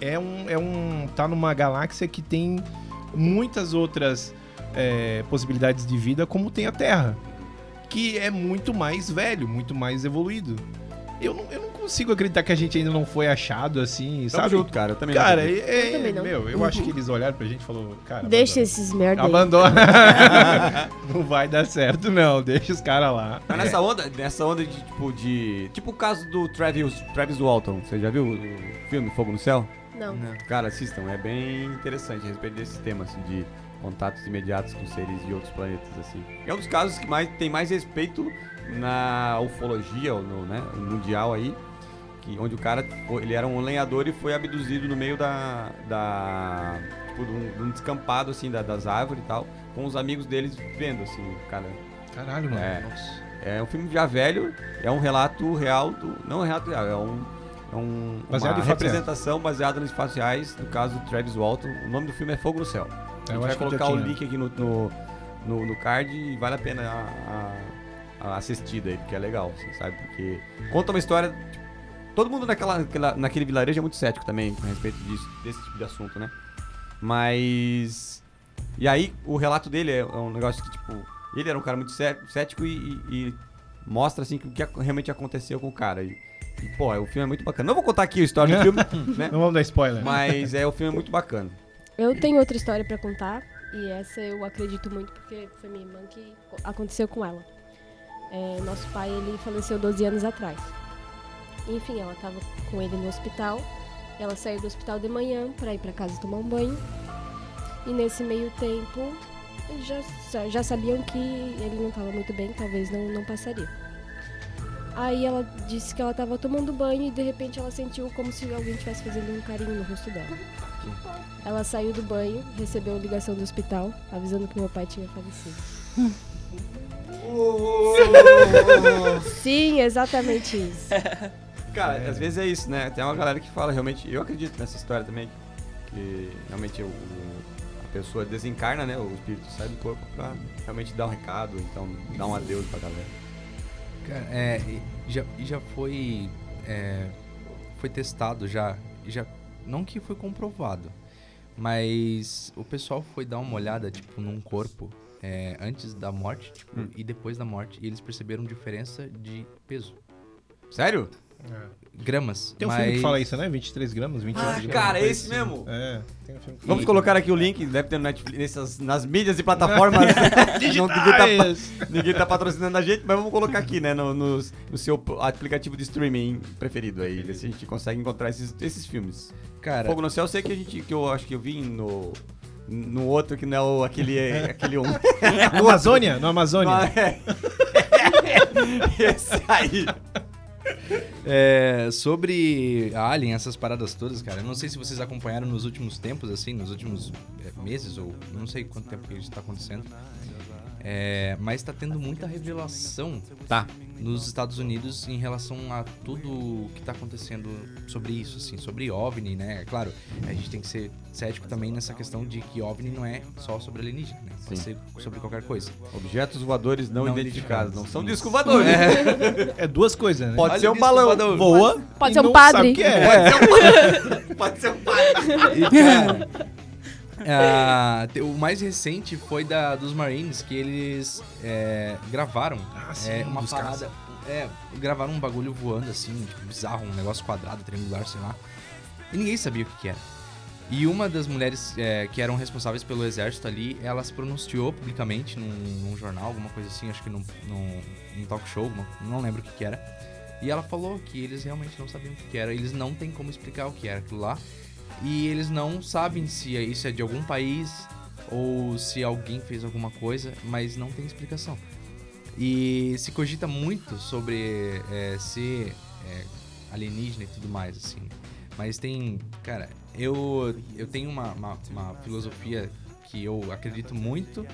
é um, é um. tá numa galáxia que tem muitas outras é, possibilidades de vida, como tem a Terra. Que é muito mais velho, muito mais evoluído. Eu não, eu não consigo acreditar que a gente ainda não foi achado assim, Tamo sabe? junto, cara. Eu também não Cara, é, Eu também não. meu, eu acho que eles olharam pra gente e falaram, cara, Deixa abandona. esses merda aí. Abandona. não vai dar certo, não. Deixa os caras lá. Mas nessa onda, nessa onda de tipo de. Tipo o caso do Travis, Travis Walton. Você já viu o o filme Fogo no Céu? Não. Cara, assistam, é bem interessante a respeito desse tema, assim, de contatos imediatos com seres de outros planetas, assim. É um dos casos que mais, tem mais respeito na ufologia, ou no, né, mundial aí, que, onde o cara, ele era um lenhador e foi abduzido no meio da, da tipo, de um, de um descampado, assim, da- das árvores e tal, com os amigos deles vendo, assim, o cara... Caralho, mano. É. É um filme já velho, é um relato real do. Não é um relato real, é um. É um, Baseado uma representação baseada nos fatos reais, no caso do Travis Walton. O nome do filme é Fogo no Céu. A gente vai colocar o link aqui no, no, no, no card e vale a pena a, a, a assistida aí, porque é legal, assim, sabe? Porque conta uma história. tipo, todo mundo naquela, naquela- naquele vilarejo é muito cético também com respeito disso, desse tipo de assunto, né? Mas. E aí, o relato dele é um negócio que, tipo, ele era um cara muito cé- cético e, e- e mostra, assim, o que realmente aconteceu com o cara. E, e, pô, o filme é muito bacana. Não vou contar aqui a história do filme, né? Não vamos dar spoiler. Mas é, o filme é muito bacana. Eu tenho outra história pra contar. E essa eu acredito muito porque foi minha irmã que aconteceu com ela. É, nosso pai, ele faleceu 12 anos atrás. Enfim, ela tava com ele no hospital. Ela saiu do hospital de manhã pra ir pra casa tomar um banho. E nesse meio tempo, já, já sabiam que ele não tava muito bem, talvez não, não passaria. Aí ela disse que ela tava tomando banho e de repente ela sentiu como se alguém estivesse fazendo um carinho no rosto dela. Ela saiu do banho, recebeu ligação do hospital, avisando que meu pai tinha falecido. Sim, exatamente isso. Cara, às vezes é isso, né? Tem uma galera que fala realmente. Eu acredito nessa história também. Que realmente o, o- a pessoa desencarna, né? O espírito sai do corpo pra realmente dar um recado, então dar um adeus pra galera. Cara, é, e já, já foi. é, foi testado já, já. Não que foi comprovado, mas o pessoal foi dar uma olhada, tipo, num corpo é, antes da morte tipo, Hum. e depois da morte, e eles perceberam diferença de peso. Sério? Gramas. Tem um mas... filme que fala isso, né? 23 gramas, 28 Ah, gramas. cara, coisa esse mesmo? É, tem um filme que Vamos fala. colocar aqui o link, deve ter no Netflix, nessas, nas mídias e plataformas. Não, ninguém, tá, ninguém tá patrocinando a gente, mas vamos colocar aqui, né? No, no, no seu aplicativo de streaming preferido aí, ver se a gente consegue encontrar esses, esses filmes. Cara, Fogo no Céu, eu sei que a gente, que eu acho que eu vi no, no outro, que não é o, aquele, aquele um. No Amazônia? No Amazônia. Não, é. Esse aí. É, sobre Alien, essas paradas todas, cara, eu não sei se vocês acompanharam nos últimos tempos, assim, nos últimos é, meses, ou não sei quanto tempo que isso tá acontecendo. É, mas tá tendo muita revelação Tá. nos Estados Unidos em relação a tudo que tá acontecendo sobre isso, assim, sobre OVNI, né? Claro, a gente tem que ser cético também nessa questão de que OVNI não é só sobre alienígena, né? Pode ser sobre qualquer coisa. Objetos voadores não, Não identificados. Não são discos voadores. É duas coisas, né? Pode Olha ser o um balão. Voa. Pode ser um padre. o é. Pode ser um padre. Pode ser um padre. E, cara, ah, o mais recente foi da dos Marines, que eles é, gravaram Ah, sim, é, uma parada. É, gravaram um bagulho voando assim, tipo, bizarro, um negócio quadrado, triangular, sei lá. E ninguém sabia o que, que era. E uma das mulheres é, que eram responsáveis pelo exército ali, ela se pronunciou publicamente num, num jornal, alguma coisa assim, acho que num, num, num talk show, não lembro o que, que era. E ela falou que eles realmente não sabiam o que, que era, eles não têm como explicar o que era aquilo lá. E eles não sabem se isso é de algum país ou se alguém fez alguma coisa, mas não tem explicação. E se cogita muito sobre é, ser é, alienígena e tudo mais, assim. Mas tem, cara, eu, eu tenho uma, uma, uma filosofia que eu acredito muito,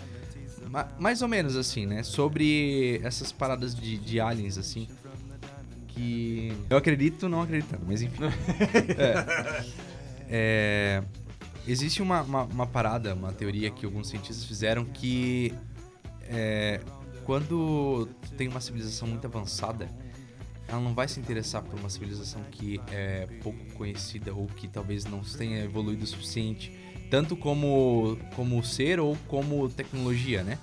ma- mais ou menos assim, né? Sobre essas paradas de, de aliens, assim. Que eu acredito, não acreditando, mas enfim. É. É, existe uma, uma, uma parada, uma teoria que alguns cientistas fizeram que é, quando tem uma civilização muito avançada, ela não vai se interessar por uma civilização que é pouco conhecida ou que talvez não tenha evoluído o suficiente, tanto como, como ser ou como tecnologia, né?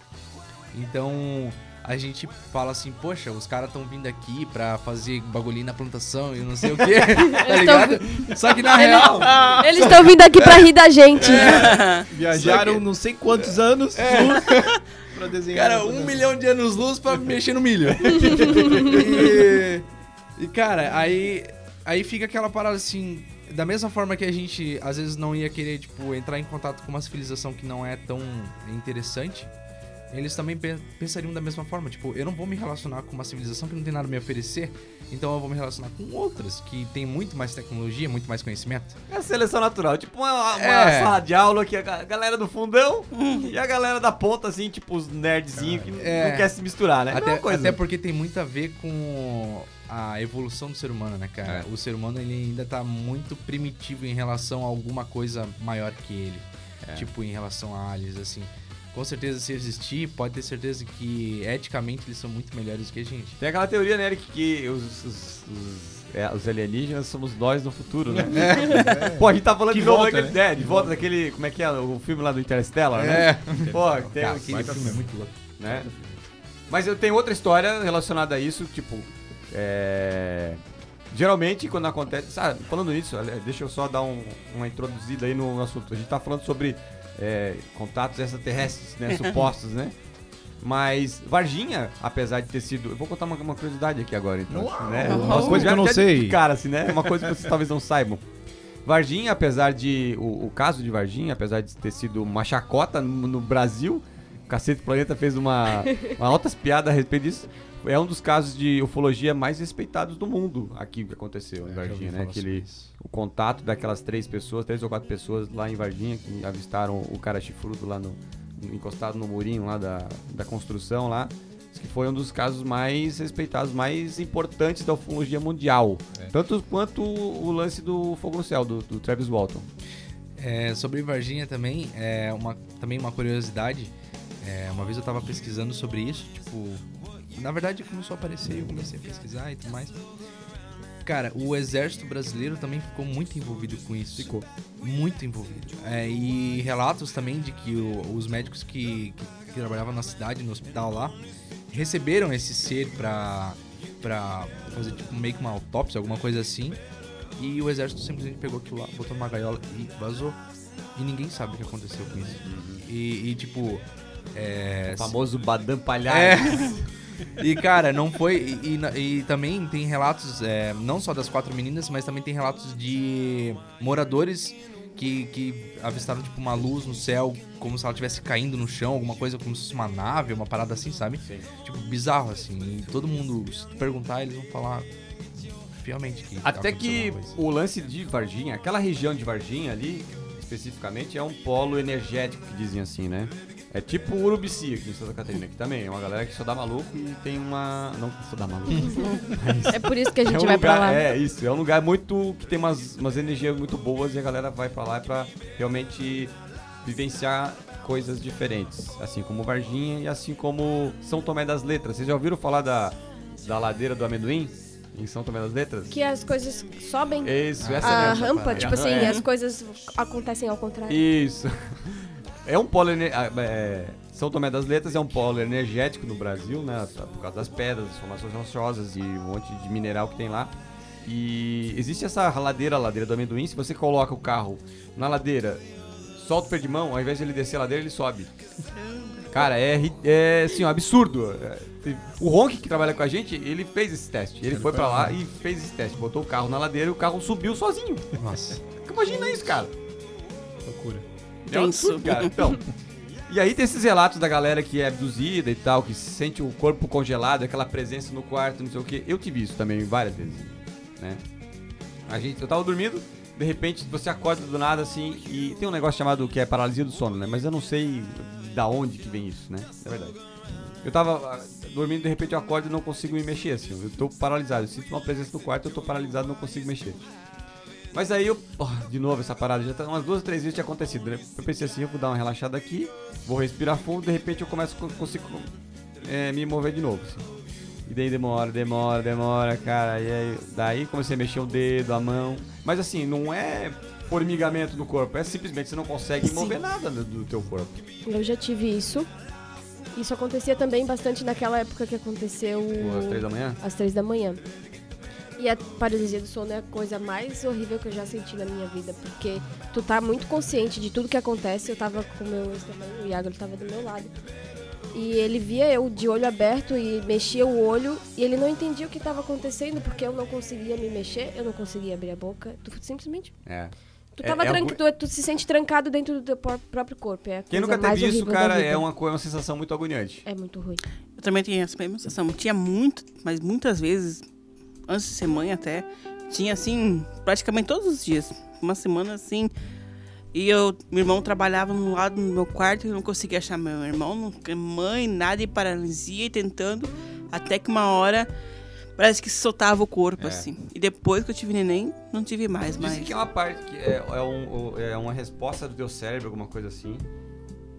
Então a gente fala assim, poxa, os caras estão vindo aqui pra fazer bagulhinho na plantação e não sei o quê, tá ligado? Só que na real. Eles estão vindo aqui pra rir da gente. Viajaram não sei quantos anos luz pra desenhar. Cara, um milhão de anos luz pra mexer no milho. e, e, cara, aí, aí fica aquela parada assim. Da mesma forma que a gente às vezes não ia querer, tipo, entrar em contato com uma civilização que não é tão interessante, eles também pe- pensariam da mesma forma. Tipo, eu não vou me relacionar com uma civilização que não tem nada a me oferecer, então eu vou me relacionar com outras que tem muito mais tecnologia, muito mais conhecimento. É a seleção natural. Tipo uma, uma É. sala de aula que a ga- galera do fundão e a galera da ponta, assim, tipo os nerdzinhos que É. não quer se misturar, né? Até, Mesma coisa. até porque tem muito a ver com a evolução do ser humano, né, cara? É. O ser humano ele ainda tá muito primitivo em relação a alguma coisa maior que ele. É. Tipo, em relação a aliens, assim. Com certeza, se existir, pode ter certeza que eticamente eles são muito melhores do que a gente. Tem aquela teoria, né, Eric, que os, os, os, é, os alienígenas somos nós no futuro, né? Pô, a gente tá falando Que de novo volta, daquele, né? é, de volta daquele, como é que é, o filme lá do Interstellar, É. né? Pô, tem Cara, aquele filme é muito louco. né? Mas eu tenho outra história relacionada a isso, tipo, é... Geralmente, quando acontece... Sabe, falando nisso, deixa eu só dar um- uma introduzida aí no, assunto. A gente tá falando sobre é, contatos extraterrestres, né? Supostos, né? Mas Varginha, apesar de ter sido... Eu vou contar uma, uma curiosidade aqui agora, então. Uau! né? Uma coisa que eu não de sei. cara, assim, né? Uma coisa que vocês talvez não saibam. Varginha, apesar de... O, o caso de Varginha, apesar de ter sido uma chacota no, no Brasil... O Cacete Planeta fez uma, uma altas piadas a respeito disso. É um dos casos de ufologia mais respeitados do mundo aqui que aconteceu em Varginha, né? Aquele, o contato daquelas três pessoas, três ou quatro pessoas lá em Varginha que avistaram o cara chifrudo lá no, encostado no murinho lá da, da construção lá. Que foi um dos casos mais respeitados, mais importantes da ufologia mundial. Tanto quanto o, lance do Fogo no Céu, do, do Travis Walton. É, sobre Varginha também, é uma, também uma curiosidade. É, uma vez eu tava pesquisando sobre isso, tipo, na verdade começou a aparecer e eu comecei a pesquisar e tudo mais. Cara, o exército brasileiro também ficou muito envolvido com isso. Ficou. Muito envolvido. É, e relatos também de que o- os médicos que, que, que trabalhavam na cidade, no hospital lá, receberam esse ser pra pra fazer tipo meio que uma autópsia, alguma coisa assim. E o exército simplesmente pegou aquilo lá, botou numa gaiola e vazou. E ninguém sabe o que aconteceu com isso. E, e, tipo. É, O famoso Badam Palhaço. é. E, cara, não foi. E, e- e também tem relatos, é, não só das quatro meninas, mas também tem relatos de moradores que, que avistaram, tipo, uma luz no céu, como se ela estivesse caindo no chão, alguma coisa, como se fosse uma nave, uma parada assim, sabe? Tipo, bizarro, assim. E todo mundo, se tu perguntar, eles vão falar fielmente que. Até que o lance de Varginha, aquela região de Varginha ali, especificamente, é um polo energético que dizem assim, né? É tipo o Urubici aqui em Santa Catarina, que também é uma galera que só dá maluco e tem uma. Não só dá maluco. É por isso que a gente é um vai lugar, pra lá. É, isso. É um lugar muito. que tem umas, umas energias muito boas e a galera vai pra lá pra realmente vivenciar coisas diferentes. Assim como Varginha e assim como São Tomé das Letras. Vocês já ouviram falar da, da ladeira do amendoim? Em São Tomé das Letras? Que as coisas sobem Isso, essa a rampa, tipo assim, É. as coisas acontecem ao contrário. Isso. É um polo. ah, é, São Tomé das Letras é um polo energético no Brasil, né? Por causa das pedras, das formações rochosas e um monte de mineral que tem lá. E existe essa ladeira, a ladeira do amendoim. Se você coloca o carro na ladeira, solta o pé de mão, ao invés de ele descer a ladeira, ele sobe. Cara, é, é assim, um absurdo. É, O Ronk, que trabalha com a gente, ele fez esse teste. Ele foi pra lá e fez esse teste. Botou o carro na ladeira e o carro subiu sozinho. Nossa, Imagina isso, cara. Loucura. É Tenso. absurdo, cara. Então, e aí tem esses relatos da galera que é abduzida e tal, que sente o corpo congelado, aquela presença no quarto, não sei o que. Eu tive isso também várias vezes, né? A gente, eu tava dormindo, de repente você acorda do nada assim, e tem um negócio chamado que é paralisia do sono, né? Mas eu não sei da onde que vem isso, né? É verdade. Eu tava ah, dormindo, de repente eu acordo e não consigo me mexer, assim. Eu tô paralisado. Eu sinto uma presença no quarto, eu tô paralisado, não consigo mexer. Mas aí eu, porra, de novo essa parada, já tá umas duas, três vezes tinha acontecido, né? Eu pensei assim, eu vou dar uma relaxada aqui, vou respirar fundo, de repente eu começo, a consigo é, me mover de novo, assim. E daí demora, demora, demora, cara, e aí, daí comecei a mexer o dedo, a mão, mas assim, não é formigamento do corpo, é simplesmente você não consegue mover nada do, do teu corpo. Eu já tive isso. Isso acontecia também bastante naquela época que aconteceu Tipo, às três da manhã. às três da manhã. E a paralisia do sono é a coisa mais horrível que eu já senti na minha vida, porque tu tá muito consciente de tudo que acontece. Eu tava com o meu o Iago ele tava do meu lado. E ele via eu de olho aberto e mexia o olho e ele não entendia o que estava acontecendo porque eu não conseguia me mexer, eu não conseguia abrir a boca. Tu simplesmente É. tu É- tava é ruim. tu, tu se sente trancado dentro do teu pró- próprio corpo. É a Quem nunca teve isso, cara, é uma, é uma sensação muito agoniante. É muito ruim. Eu também tinha essa mesma sensação. Tinha muito, mas muitas vezes, antes de ser mãe até, tinha assim, praticamente todos os dias. Uma semana assim. E eu, meu irmão trabalhava no lado do meu quarto e eu não conseguia achar meu irmão, não, mãe, nada, e paralisia, e tentando, até que uma hora parece que soltava o corpo, É. assim. E depois que eu tive neném, não tive mais, mas. Que é uma parte que é, é, um- é uma resposta do teu cérebro, alguma coisa assim.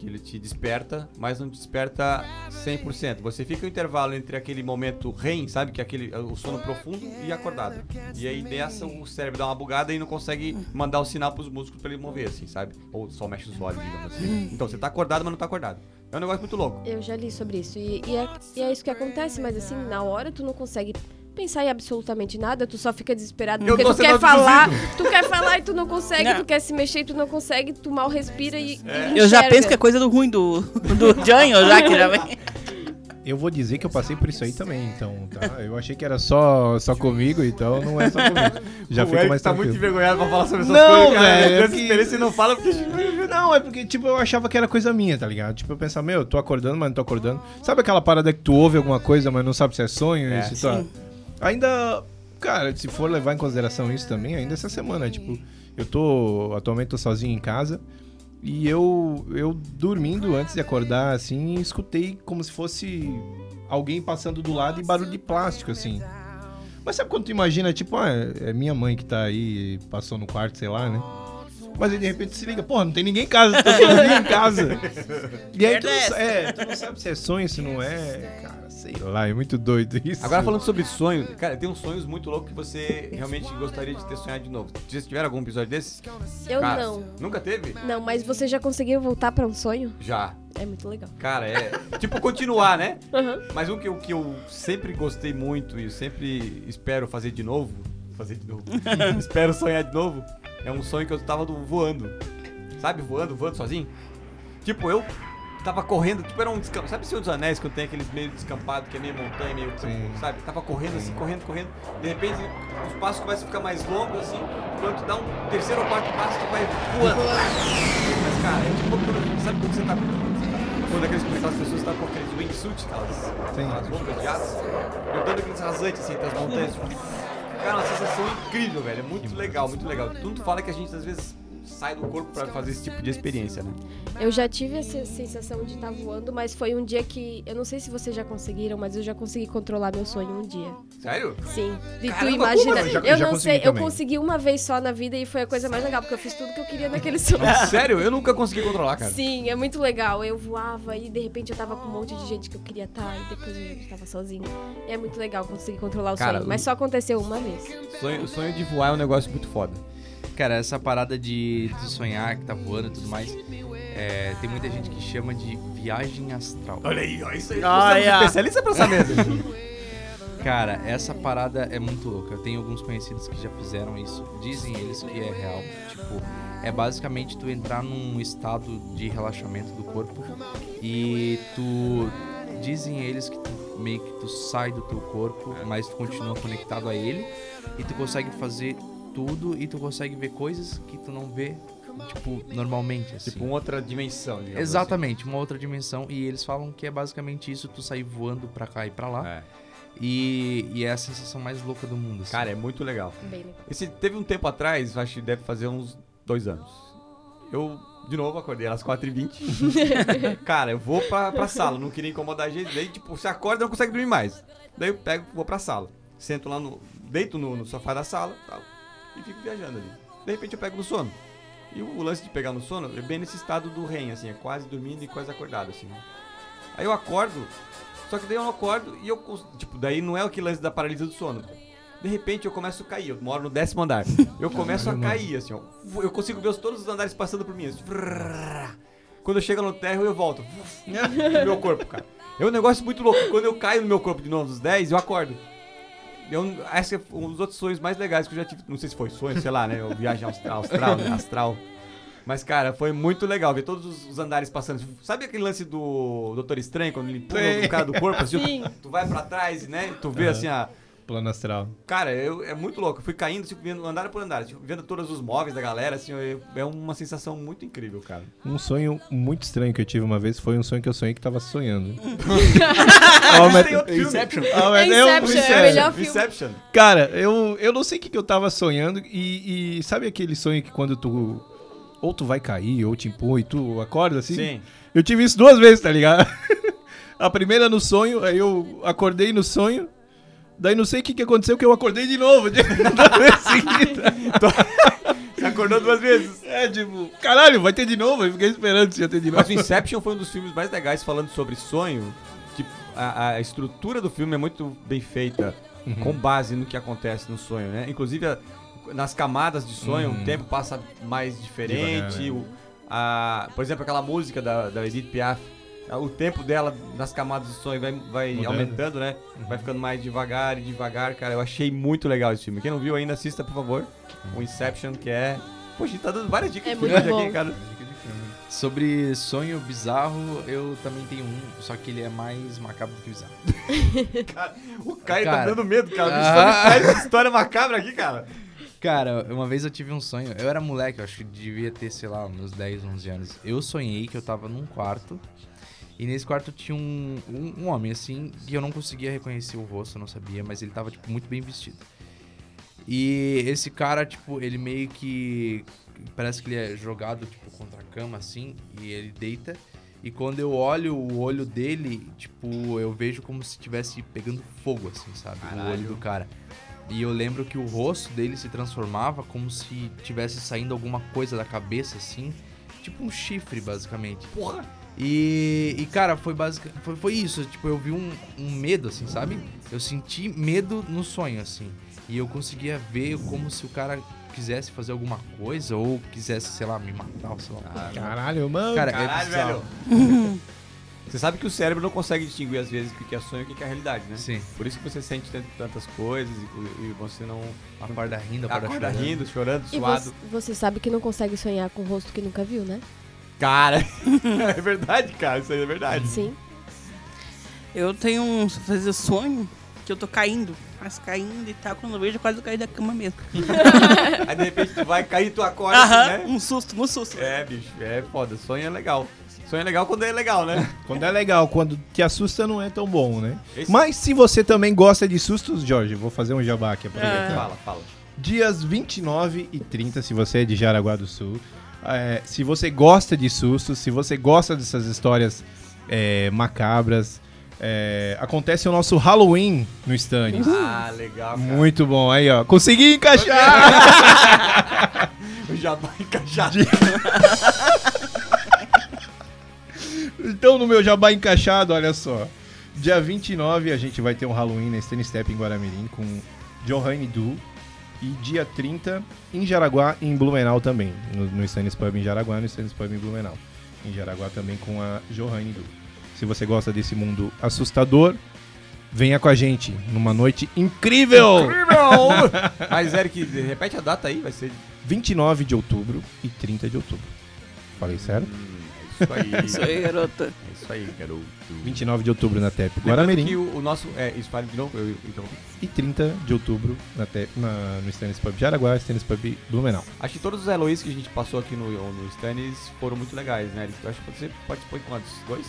Que ele te desperta, mas não desperta 100%. Você fica o intervalo entre aquele momento REM, sabe? Que é aquele, o sono profundo e acordado. E aí dessa o cérebro dá uma bugada e não consegue mandar o sinal pros músculos pra ele mover, assim, sabe? Ou só mexe os olhos, digamos assim. Então você tá acordado, mas não tá acordado. É um negócio muito louco. Eu já li sobre isso. E, e é, e é isso que acontece, mas assim, na hora tu não consegue pensar em absolutamente nada, tu só fica desesperado Eu porque tu quer falar, abduzido. tu quer falar e tu não consegue, Não. tu quer se mexer e tu não consegue, tu mal respira e, e Eu já penso que é coisa do ruim do, do Janho, já que já vem. Eu vou dizer que eu passei por isso aí também, então, tá? Eu achei que era só, só comigo, então não é só comigo. Já o fica Eric mais tá tranquilo. muito envergonhado pra falar sobre essas Não, coisas, cara. velho, Ele é que- experiência e não fala porque... Não, é porque, tipo, eu achava que era coisa minha, tá ligado? Tipo, eu pensava, meu, eu tô acordando, mas não tô acordando. Sabe aquela parada que tu ouve alguma coisa, mas não sabe se é sonho? É, se tá- Ainda, cara, se for levar em consideração isso também, ainda essa semana, tipo, eu tô, atualmente tô sozinho em casa e eu, eu dormindo antes de acordar, assim, escutei como se fosse alguém passando do lado e barulho de plástico, assim. Mas sabe quando tu imagina, tipo, ah, é minha mãe que tá aí, passou no quarto, sei lá, né? Mas aí de repente se liga, porra, não tem ninguém em casa, tô sozinho em casa. E aí tu não, é é, tu não sabe se é sonho, se não é. Cara, sei lá, é muito doido isso. Agora falando sobre sonho, cara, tem uns sonhos muito loucos que você realmente gostaria de ter sonhado de novo. Vocês tiveram algum episódio desse? Eu Cara, não. Nunca teve? Não, mas você já conseguiu voltar pra um sonho? Já. É muito legal. Cara, é. tipo, continuar, né? Aham. Mas um que eu, que eu sempre gostei muito e eu sempre espero fazer de novo. Fazer de novo. espero sonhar de novo. É um sonho que eu tava do- voando. Sabe, voando, voando sozinho? Tipo, eu tava correndo, tipo, era um descampado. Sabe Senhor dos Anéis, quando tem aqueles meio descampados, que é meio montanha, meio. Sim. Sabe? Tava correndo assim, correndo, correndo. De repente, os passos começam a ficar mais longos, assim. Quando tu dá um terceiro ou quarto passo, tu vai voando. Mas, cara, é tipo, sabe quando você tá. Quando aqueles, aquelas pessoas estão com aqueles wingsuit, aquelas, aquelas roupas de aço, eu dando aqueles rasantes assim entre as montanhas. Cara, uma sensação incrível, velho. É muito legal, muito legal. Tudo fala que a gente às vezes sai do corpo pra fazer esse tipo de experiência, né? Eu já tive essa sensação de estar voando, mas foi um dia que. Eu não sei se vocês já conseguiram, mas eu já consegui controlar meu sonho um dia. Sério? Sim. E tu imagina. como? Eu já- eu já não sei, eu também. consegui uma vez só na vida e foi a coisa mais legal, porque eu fiz tudo que eu queria naquele sonho. Sério? Eu nunca consegui controlar, cara. Sim, é muito legal. Eu voava e de repente eu tava com um monte de gente que eu queria estar e depois eu tava sozinho. É muito legal conseguir controlar o Cara, sonho, mas só aconteceu uma vez. Sonho, sonho de voar é um negócio muito foda. Cara, essa parada de, de sonhar que tá voando e tudo mais, é, tem muita gente que chama de viagem astral. Olha aí, ó, isso aí. Olha. Você é um especialista pra essa mesa. Cara, essa parada é muito louca. Eu tenho alguns conhecidos que já fizeram isso. Dizem eles que é real. Tipo, é basicamente tu entrar num estado de relaxamento do corpo e tu. Dizem eles que tu, meio que tu sai do teu corpo, mas tu continua conectado a ele e tu consegue fazer tudo e tu consegue ver coisas que tu não vê, tipo, normalmente. Assim. tipo, uma outra dimensão, digamos Exatamente, uma outra dimensão. E eles falam que é basicamente isso, tu sair voando pra cá e pra lá. assim. É. E, e é a sensação mais louca do mundo. assim. Cara, é muito legal. Esse teve um tempo atrás, acho que deve fazer uns dois anos. Eu, de novo, acordei às 4h20. Cara, eu vou pra, pra sala, não queria incomodar a gente. Daí, tipo, você acorda e não consegue dormir mais. Daí eu pego, vou pra sala. Sento lá no. Deito no, no sofá da sala tal, e fico viajando ali. De repente eu pego no sono. E o, o lance de pegar no sono é bem nesse estado do REM, assim, é quase dormindo e quase acordado, assim. né? Aí eu acordo, só que daí eu não acordo e eu. Tipo, daí não é aquele lance da paralisia do sono. De repente eu começo a cair, eu moro no décimo andar. Eu começo a cair, assim, ó. Eu consigo ver os- todos os andares passando por mim. Assim. Quando eu chego no térreo, eu volto. No meu corpo, cara. É um negócio muito louco. Quando eu caio no meu corpo de novo dos 10, eu acordo. Eu, esse é um dos outros sonhos mais legais que eu já tive. Não sei se foi sonho, sei lá, né? Eu viagem astral, né? astral. Mas, cara, foi muito legal ver todos os, andares passando. Sabe aquele lance do Doutor Estranho, quando ele pula o cara do corpo, assim? Sim. Tu vai pra trás, né? Tu vê assim a. Plano astral. Cara, eu, é muito louco. Eu fui caindo, tipo, vendo andar por andar, tipo, vendo todos os móveis da galera, assim, eu- é uma sensação muito incrível, cara. Um sonho muito estranho que eu tive uma vez foi um sonho que eu sonhei que tava sonhando. Ah, mas tem outro filme. Inception. Ah, mas É eu- Inception, é o melhor filme. Inception. Cara, eu, eu não sei o que, que eu tava sonhando e, e sabe aquele sonho que quando tu ou tu vai cair ou te empurra e tu acorda assim? Sim. Eu tive isso duas vezes, tá ligado? A primeira no sonho, aí eu acordei no sonho, daí não sei o que, que aconteceu que eu acordei de novo. de-. Você acordou duas vezes. É, tipo, caralho, vai ter de novo? Eu fiquei esperando se ia ter de novo. Mas o Inception foi um dos filmes mais legais falando sobre sonho. Tipo, a, a estrutura do filme é muito bem feita, com base no que acontece no sonho, né? Inclusive, a- nas camadas de sonho, Uhum. o tempo passa mais diferente. Devagar, né? o- a, por exemplo, aquela música da, da Edith Piaf, o tempo dela nas camadas de sonho vai, vai Mudando. aumentando, né? Vai ficando mais devagar e devagar, cara. Eu achei muito legal esse filme. Quem não viu ainda, assista, por favor. O Inception, que é. Poxa, a gente tá dando várias dicas É de filme aqui, cara. Sobre sonho bizarro, eu também tenho um, só que ele é mais macabro do que bizarro. O Caio tá Cara. dando medo, cara. Ah. essa história macabra aqui, cara. Cara, uma vez eu tive um sonho, eu era moleque, eu acho que devia ter, sei lá, uns 10, 11 anos. Eu sonhei que eu tava num quarto, e nesse quarto tinha um, um, um homem, assim, que eu não conseguia reconhecer o rosto, não sabia, mas ele tava, tipo, muito bem vestido. E esse cara, tipo, ele meio que. Parece que ele é jogado, tipo, contra a cama, assim, e ele deita. E quando eu olho o olho dele, tipo, eu vejo como se estivesse pegando fogo, assim, sabe? O olho do cara. E eu lembro que o rosto dele se transformava como se tivesse saindo alguma coisa da cabeça, assim. Tipo um chifre, basicamente. Porra! E, e cara, foi basicamente. Foi, foi isso. Tipo, eu vi um, um medo, assim, sabe? Eu senti medo no sonho, assim. E eu conseguia ver como se o cara quisesse fazer alguma coisa ou quisesse, sei lá, me matar, ou sei lá. Caralho, mano. Cara, Caralho, é velho. Você sabe que o cérebro não consegue distinguir às vezes o que é sonho e o que é realidade, né? Sim. Por isso que você sente tant- tantas coisas e, e você não Acorda rindo, acorda, acorda chorando. rindo, chorando, E suado. você, você sabe que não consegue sonhar com o rosto que nunca viu, né? Cara, é verdade, cara, isso aí é verdade. Sim. Eu tenho um fazer sonho que eu tô caindo. Mas caindo e tal, quando eu vejo, eu quase caí da cama mesmo. Aí de repente tu vai cair e tu acorda, Aham, né? um susto, um susto. É, bicho, é foda. Sonho é legal. Sonho é legal quando é legal, né? Quando é legal, quando te assusta não é tão bom, né? Esse- Mas se você também gosta de sustos, Jorge, vou fazer um jabá aqui. aproveitando. É. Fala, fala. Dias 29 e 30, se você é de Jaraguá do Sul. É, se você gosta de sustos, se você gosta dessas histórias é, macabras, é, acontece o nosso Halloween no Stannis. Ah, legal, cara. Muito bom. Aí, ó. Consegui encaixar! O jabá encaixado. então, no meu jabá encaixado, olha só. Dia 29 a gente vai ter um Halloween na Stannis Step em Guaramirim com Johanne Du. E dia 30 em Jaraguá e em Blumenau também. No, no Stannis Pub em Jaraguá e no Stannis Pub em Blumenau. Em Jaraguá também com a Johanne Du. Se você gosta desse mundo assustador, venha com a gente numa noite incrível! Incrível! Mas, Eric, repete a data aí, vai ser 29 de outubro e 30 de outubro. Falei sério? Isso aí. Isso aí, garota. É isso aí, garoto. 29 de outubro na TEP Guaramirim. que o, o nosso... É, isso fala de novo? Eu, então, e 30 de outubro na te- na- no Stannis Pub Jaraguá, Stannis Pub Blumenau. acho que todos os Eloís que a gente passou aqui no, no Stannis foram muito legais, né? Eu acho que você participou de quantos? Dois?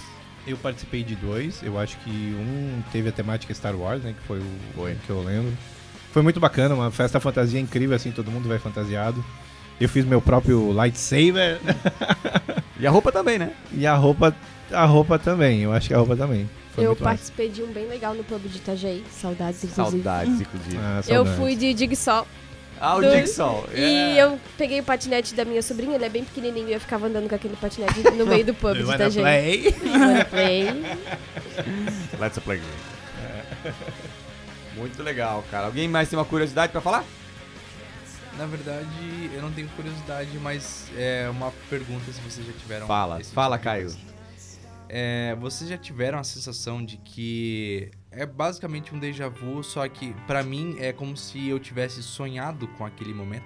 Eu participei de dois, eu acho que um teve a temática Star Wars, né, que foi o Foi. que eu lembro. Foi muito bacana, uma festa fantasia incrível, assim, todo mundo vai fantasiado. Eu fiz meu próprio lightsaber E a roupa também, né? e a roupa, a roupa também, eu acho que a roupa também. Foi eu muito massa. participei de um bem legal no pub de Itajaí. Saudades, inclusive. Saudades, inclusive. Ah, Eu saudades. fui de Digsol. Ah, o Do- Dixon. E eu peguei o patinete da minha sobrinha, ele é bem pequenininho, e eu ficava andando com aquele patinete no meio do pub de Itajaí. play? Play. Let's play. Muito legal, cara. Alguém mais tem uma curiosidade pra falar? Na verdade, eu não tenho curiosidade, mas é uma pergunta se vocês já tiveram. Fala, fala, tipo de Caio. É, vocês já tiveram a sensação de que é basicamente um déjà vu, só que pra mim é como se eu tivesse sonhado com aquele momento?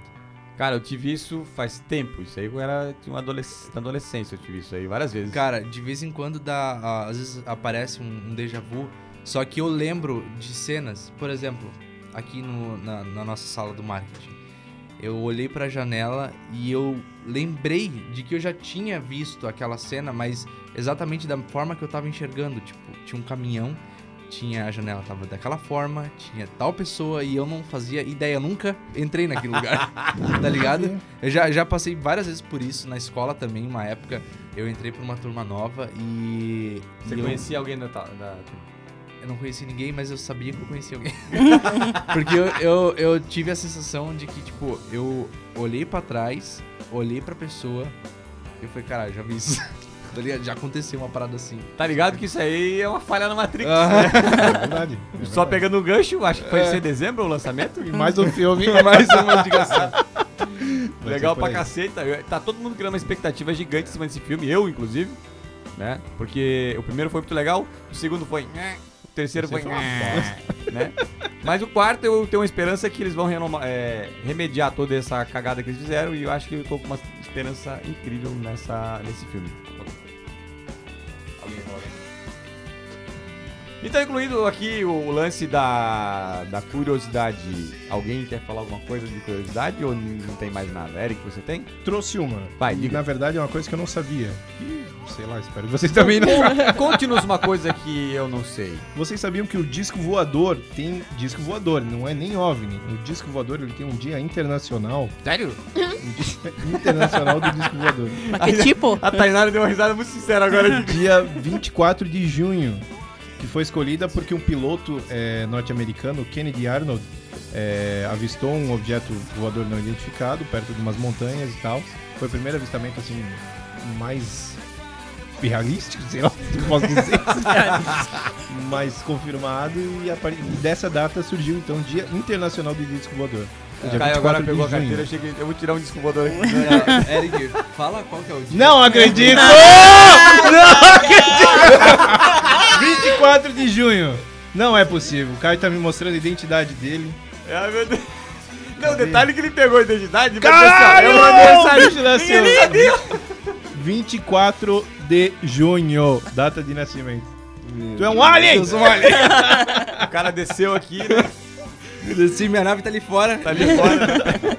Cara, eu tive isso faz tempo. Isso aí eu era tinha uma adolesc na adolescência, eu tive isso aí várias vezes. Cara, de vez em quando dá, às vezes aparece um, um déjà vu, só que eu lembro de cenas, por exemplo, aqui no- na, na nossa sala do marketing. Eu olhei pra janela e eu lembrei de que eu já tinha visto aquela cena, mas exatamente da forma que eu tava enxergando. Tipo, tinha um caminhão, tinha a janela tava daquela forma, tinha tal pessoa e eu não fazia ideia, eu nunca entrei naquele lugar, tá ligado? Eu já, já passei várias vezes por isso na escola também, uma época eu entrei pra uma turma nova e. Você e eu- conhecia alguém da, da... eu não conheci ninguém, mas eu sabia que eu conhecia alguém. Porque eu, eu, eu tive a sensação de que, tipo, eu olhei pra trás, olhei pra pessoa e eu falei, caralho, já vi isso. Tá ligado? já aconteceu uma parada assim. Tá ligado que isso aí é uma falha na Matrix, né? É verdade. é Só verdade. pegando o gancho, acho que foi É. ser dezembro o lançamento. E mais um filme. Mais uma indicação. Legal pra caceta. Tá todo mundo criando uma expectativa gigante em cima desse filme, eu inclusive, né? Porque o primeiro foi muito legal, o segundo foi. Terceiro foi. Né? Mas o quarto eu tenho uma esperança que eles vão renoma- é, remediar toda essa cagada que eles fizeram e eu acho que eu tô com uma esperança incrível nessa, nesse filme. Então, incluído aqui o lance da, da curiosidade. Alguém quer falar alguma coisa de curiosidade ou não tem mais nada? Eric, você tem? Trouxe uma. Vai, E, diga. Na verdade é uma coisa que eu não sabia. E, sei lá, espero que vocês também não. Con- Conte-nos uma coisa que eu não sei. Vocês sabiam que o disco voador tem disco voador, não é nem OVNI. O disco voador ele tem um dia internacional, Sério? um dia internacional do disco voador. Mas que tipo? A Tainara deu uma risada muito sincera agora. de- Dia 24 de junho, que foi escolhida porque um piloto eh, norte-americano, Kennedy Arnold, é, avistou um objeto voador não identificado perto de umas montanhas e tal. Foi o primeiro avistamento assim mais realístico, sei lá o que posso dizer, mais confirmado e a partir dessa data surgiu então o Dia Internacional do Disco Voador. O Dia Caio agora 24 de pegou a carteira, cheguei, eu vou tirar um disco voador aqui. É, Eric, fala qual que é o dia. Não acredito! não acredito! 24 de junho. Não é possível. O Caio tá me mostrando a identidade dele. Ai, meu Deus. Não, o detalhe é que ele pegou a identidade. mas Caralho! assim, ó, Eu mandei O sair. bicho nasceu. Ninguém sabia. 24 de junho, data de nascimento. Tu é um alien! Eu sou um alien. O cara desceu aqui, né? Eu desci, minha nave tá ali fora. Tá ali fora. né?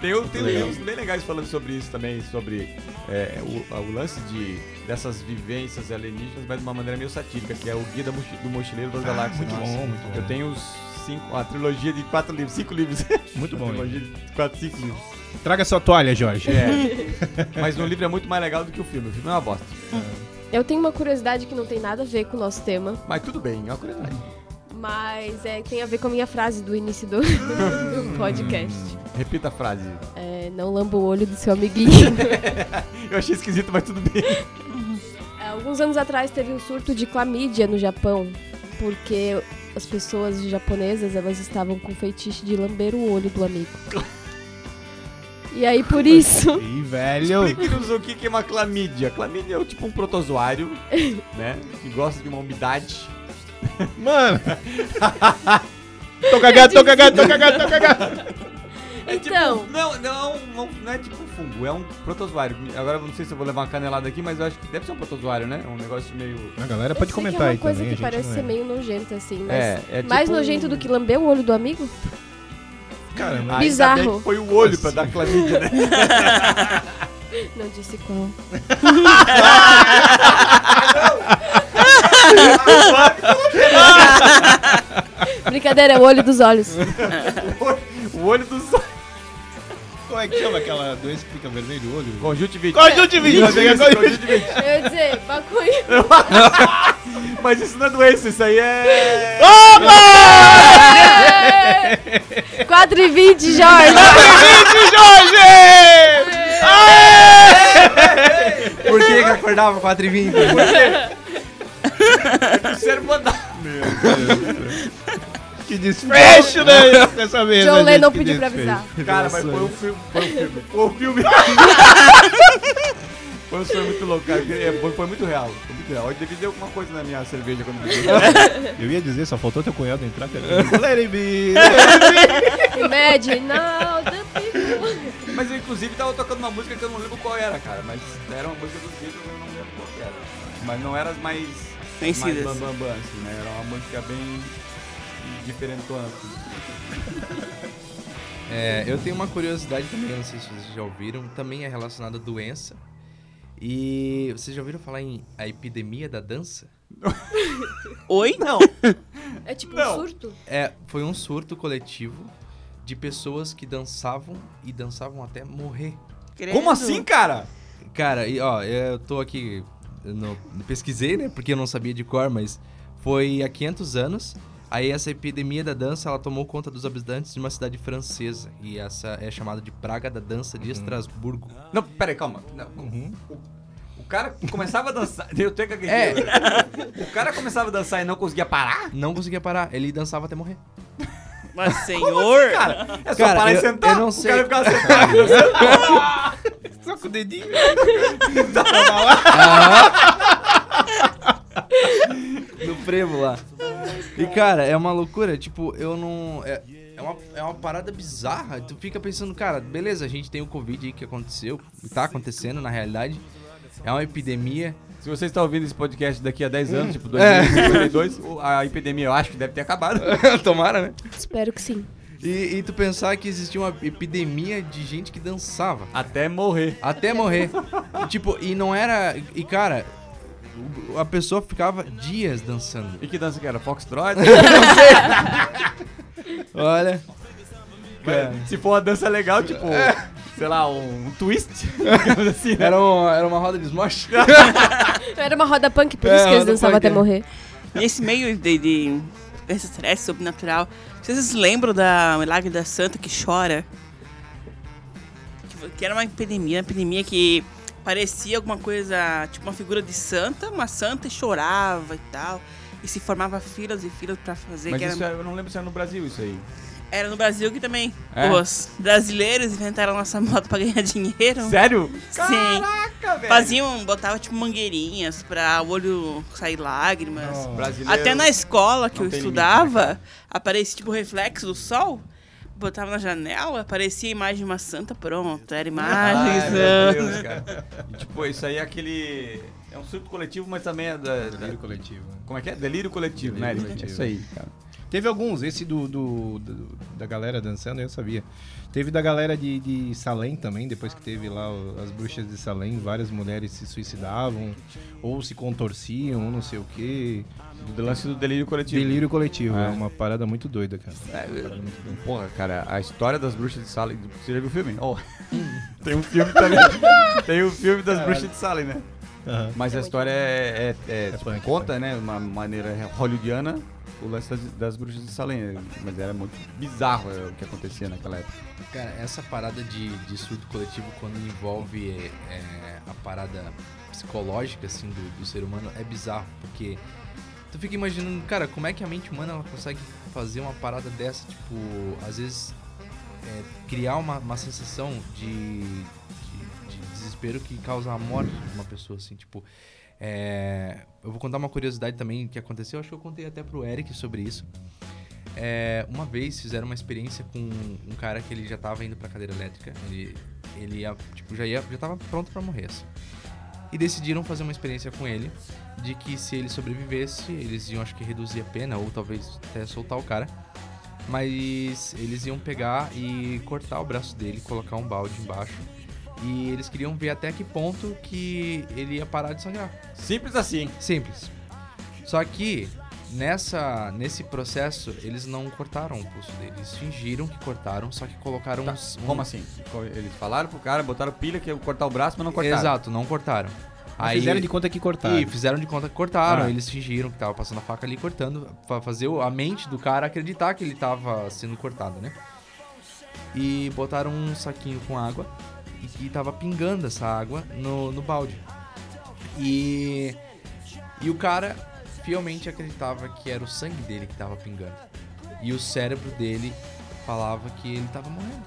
Tem, tem uns livros bem legais falando sobre isso também, sobre é, o, o lance de, dessas vivências alienígenas, mas de uma maneira meio satírica, que é o Guia do Mochileiro das Galáxias. muito Nossa. bom, muito bom. Eu tenho os cinco, a trilogia de quatro livros, cinco livros. Muito bom. trilogia de quatro, cinco livros. Traga sua toalha, Jorge. É. Mas no livro é muito mais legal do que o filme. O filme é uma bosta. Eu tenho uma curiosidade que não tem nada a ver com o nosso tema, Mas tudo bem, é uma curiosidade. mas é, tem a ver com a minha frase do início do, do podcast. Repita a frase. É, não lamba o olho do seu amiguinho. Eu achei esquisito, mas tudo bem. Alguns anos atrás teve um surto de clamídia no Japão, porque as pessoas japonesas elas estavam com fetiche de lamber o olho do amigo. E aí por isso, Ih, velho. Explique-nos o que que é uma clamídia. Clamídia é tipo um protozoário, né? Que gosta de uma umidade. Mano. tô cagado, tô cagado, tô cagado, tô cagado. É Então. tipo, não, não, não, não é tipo fungo, é um protozoário. Agora eu não sei se eu vou levar uma canelada aqui, mas eu acho que deve ser um protozoário, né? Um negócio meio. A galera eu pode sei comentar que é uma aí coisa também. que parece ser é. meio nojenta assim, mas É, é tipo mais nojento do que lamber o olho do amigo? Cara, mas Ainda Bizarro. bem que foi o olho pra dar clamídia, né? Não disse qual. Brincadeira, é o olho dos olhos. O olho dos como é que chama aquela doença que fica vermelho o olho? Conjuntivite. Conjuntivite. Eu ia dizer, maconha. Mas isso não é doença, isso aí é. 4 e 20, Jorge. Jorge! Por que que acordava 4h20? O cérebro mandar. Que desfecho, né? Dessa vez. John né, Lennon pediu pra avisar. Cara, mas foi um filme. Foi um filme. Foi um filme. Foi um filme muito louco, cara. É, Foi, foi muito real. Foi muito real. Eu devia ter alguma coisa na minha cerveja quando bebi. Eu ia dizer, só faltou teu cunhado entrar. cara. Let it be. Imagine, now the people. Mas eu, inclusive, tava tocando uma música que eu não lembro qual era, cara. Mas era uma música dos Beatles, eu não lembro qual era. Mas não era as mais. Mais Conhecidas. bam, bam, bam, assim, né? Era uma música bem. Diferentona. É, eu tenho uma curiosidade também, não sei se vocês já ouviram, também é relacionada à doença. E vocês já ouviram falar em a epidemia da dança? Oi? Não. É tipo Não. um surto? É, foi um surto coletivo de pessoas que dançavam e dançavam até morrer. Como assim, cara? Cara, e ó, eu tô aqui, não pesquisei, né, porque eu não sabia de cor, mas foi há 500 anos. Aí essa epidemia da dança, ela tomou conta dos habitantes de uma cidade francesa. E essa é chamada de praga da dança de Estrasburgo. Não, peraí, calma. Não, Uhum. o, o cara começava a dançar. Eu tenho que É. O cara começava a dançar e não conseguia parar? Não conseguia parar, ele dançava até morrer. Mas, senhor... Cara, é só Cara, parar eu- e sentar. eu não o sei. cara ficava sentado. Só com o dedinho. no frevo lá. E cara, é uma loucura, tipo, eu não. É, é, uma, é uma parada bizarra. Tu fica pensando, cara, beleza, a gente tem o Covid aí que aconteceu, tá acontecendo na realidade. É uma epidemia. Se você está ouvindo esse podcast daqui a 10 anos, tipo É. 2052, o- a epidemia eu acho que deve ter acabado. Tomara, né? Espero que sim. E, e tu pensar que existia uma epidemia de gente que dançava. Até morrer. Até morrer. E, tipo, e não era. E cara, a pessoa ficava dias dançando. E que dança que era? Foxtrot? Olha. Cara, Se for uma dança legal, tipo, sei lá, um, um twist. digamos assim, né? era, um- era uma roda de smosh. Era uma roda punk, por É, isso que eles dançavam punk, até é. morrer. Nesse meio de, de extraterrestre, sobrenatural. Vocês lembram da Milagre da Santa que chora? Que- Que era uma epidemia, uma epidemia que parecia alguma coisa, tipo uma figura de santa, uma santa e chorava e tal. E se formava filas e filas pra fazer. Mas que era... isso é- eu não lembro se era no Brasil isso aí. Era no Brasil que também É? os brasileiros inventaram nossa moto pra ganhar dinheiro. Sério? Sim. Caraca, velho. Faziam, botava tipo mangueirinhas pra o olho sair lágrimas. Até na escola que não eu estudava, limite, né, aparecia tipo o reflexo do sol. Botava na janela, aparecia a imagem de uma santa, pronto. Era imagem, Ai, meu santa. Deus, cara. E, tipo, isso aí é aquele. É um surto coletivo, mas também é da. da- Delírio coletivo. né? Como é que é? Delírio coletivo, né? Delírio É coletivo. isso aí, cara. Teve alguns, esse do, do- do- da galera dançando, eu sabia. Teve da galera de, de Salem também, depois que teve lá o- as bruxas de Salem, várias mulheres se suicidavam, ou se contorciam, ou não sei o quê. Do lance do delírio coletivo. Delírio coletivo, É. é uma parada muito doida, cara. É, eu- porra, cara, a história das bruxas de Salem. Você já viu o filme? Oh. Tem um filme também. Tem o filme das bruxas de Salem, né? Aham. Mas a história é, é- é, É tipo, punk, conta, né, de uma maneira hollywoodiana, o lance das, das bruxas de Salem. Mas era muito bizarro é, o que acontecia naquela época. Cara, essa parada de, de surto coletivo, quando envolve é, a parada psicológica, assim, do, do ser humano, é bizarro, porque tu fica imaginando, cara, como é que a mente humana ela consegue fazer uma parada dessa, tipo, às vezes é, criar uma, uma sensação de, de, de desespero que causa a morte de uma pessoa, assim, tipo. É, eu vou contar uma curiosidade também que aconteceu, acho que eu contei até pro Eric sobre isso. É, uma vez fizeram uma experiência com um cara que ele já tava indo pra cadeira elétrica. Ele, ele ia, tipo, já, ia, já tava pronto pra morrer. assim. E decidiram fazer uma experiência com ele de que se ele sobrevivesse, eles iam acho que reduzir a pena ou talvez até soltar o cara. Mas eles iam pegar e cortar o braço dele, colocar um balde embaixo. E eles queriam ver até que ponto que ele ia parar de sangrar. Simples assim. Simples. Só que nessa nesse processo eles não cortaram o pulso dele. Eles fingiram que cortaram, só que colocaram Tá, uns, um- Como assim? Eles falaram pro cara, botaram pilha que ia cortar o braço, mas não cortaram. Exato, não cortaram. Aí, fizeram de conta que cortaram. E fizeram de conta que cortaram. Ah. Eles fingiram que tava passando a faca ali cortando, pra fazer a mente do cara acreditar que ele tava sendo cortado, né? E botaram um saquinho com água e que tava pingando essa água no, no balde. E, e o cara fielmente acreditava que era o sangue dele que tava pingando. E o cérebro dele falava que ele tava morrendo.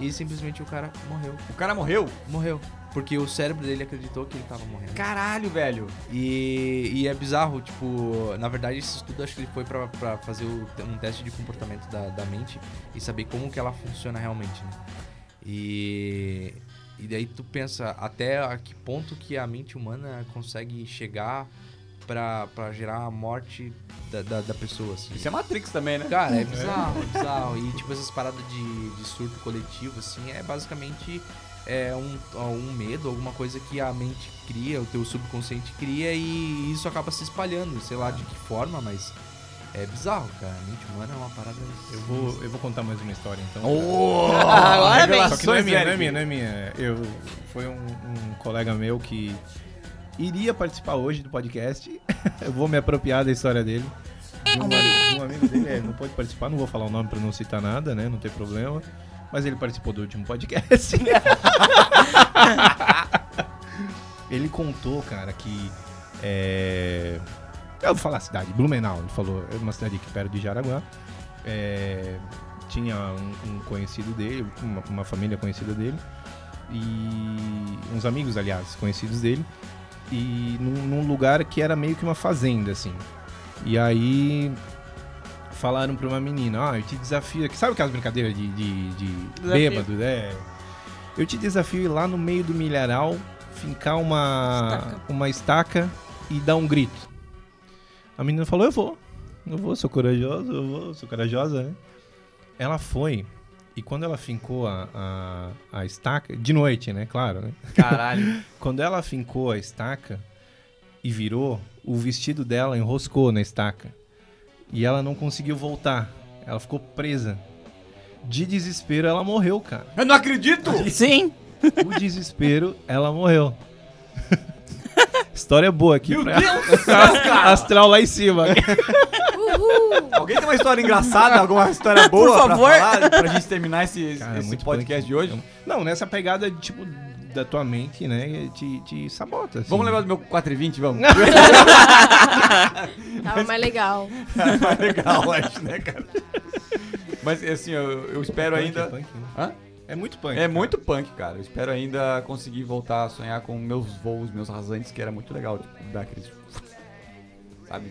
E simplesmente o cara morreu. O cara morreu? Morreu. Porque o cérebro dele acreditou que ele tava morrendo. Caralho, velho. E, e é bizarro, tipo, na verdade esse estudo acho que ele foi pra, pra fazer o- um teste de comportamento da, da mente e saber como que ela funciona realmente, né? E, e daí tu pensa até a que ponto que a mente humana consegue chegar pra, pra gerar a morte da, da, da pessoa, assim. Isso é Matrix também, né? Cara, é bizarro, é bizarro. E tipo, essas paradas de, de surto coletivo, assim, é basicamente é um, um medo, alguma coisa que a mente cria, o teu subconsciente cria e isso acaba se espalhando, sei lá de que forma, mas é bizarro, cara. A mente humana é uma parada. Eu vou, eu vou contar mais uma história, então. Agora vem. Só que não é minha, não é minha, não é minha. Eu, foi um, um colega meu que iria participar hoje do podcast. Eu vou me apropriar da história dele. De um, de um amigo dele, é, não pode participar, não vou falar o nome pra não citar nada, né? Não tem problema. Mas ele participou do último podcast. ele contou, cara, que. É... Eu vou falar a cidade, Blumenau. Ele falou, é uma cidade aqui perto de Jaraguá. É, tinha um, um conhecido dele, uma, uma família conhecida dele, e uns amigos, aliás, conhecidos dele, e num, num lugar que era meio que uma fazenda, assim. E aí falaram pra uma menina, ah, eu te desafio aqui, sabe aquelas brincadeiras de, de, de Desafio. bêbado, né? Eu te desafio ir lá no meio do milharal, fincar uma Estaca. uma estaca e dar um grito. A menina falou, eu vou. Eu vou, sou corajosa, eu vou, sou corajosa, né? Ela foi, e quando ela fincou a, a, a estaca, de noite, né? Claro, né? Caralho. Quando ela fincou a estaca e virou, o vestido dela enroscou na estaca. E ela não conseguiu voltar. Ela ficou presa. De desespero, ela morreu, cara. Eu não acredito! Sim. O desespero, ela morreu. História boa aqui Meu pra Deus do céu, cara! astral lá em cima. Uhul! Alguém tem uma história engraçada, alguma história boa Por favor. pra falar? Pra gente terminar esse, Cara, esse muito podcast de hoje? Não, nessa pegada, tipo, da tua mente, né? Te, te sabota. assim. Vamos levar do meu 4,20, vamos? Tava mais legal. Mais legal, acho, né, cara? Mas, assim, eu, eu espero Punk, ainda... punk, né? Hã? É muito punk. É cara. muito punk, cara. Eu espero ainda conseguir voltar a sonhar com meus voos, meus rasantes, que era muito legal, tipo, dar aqueles... Sabe?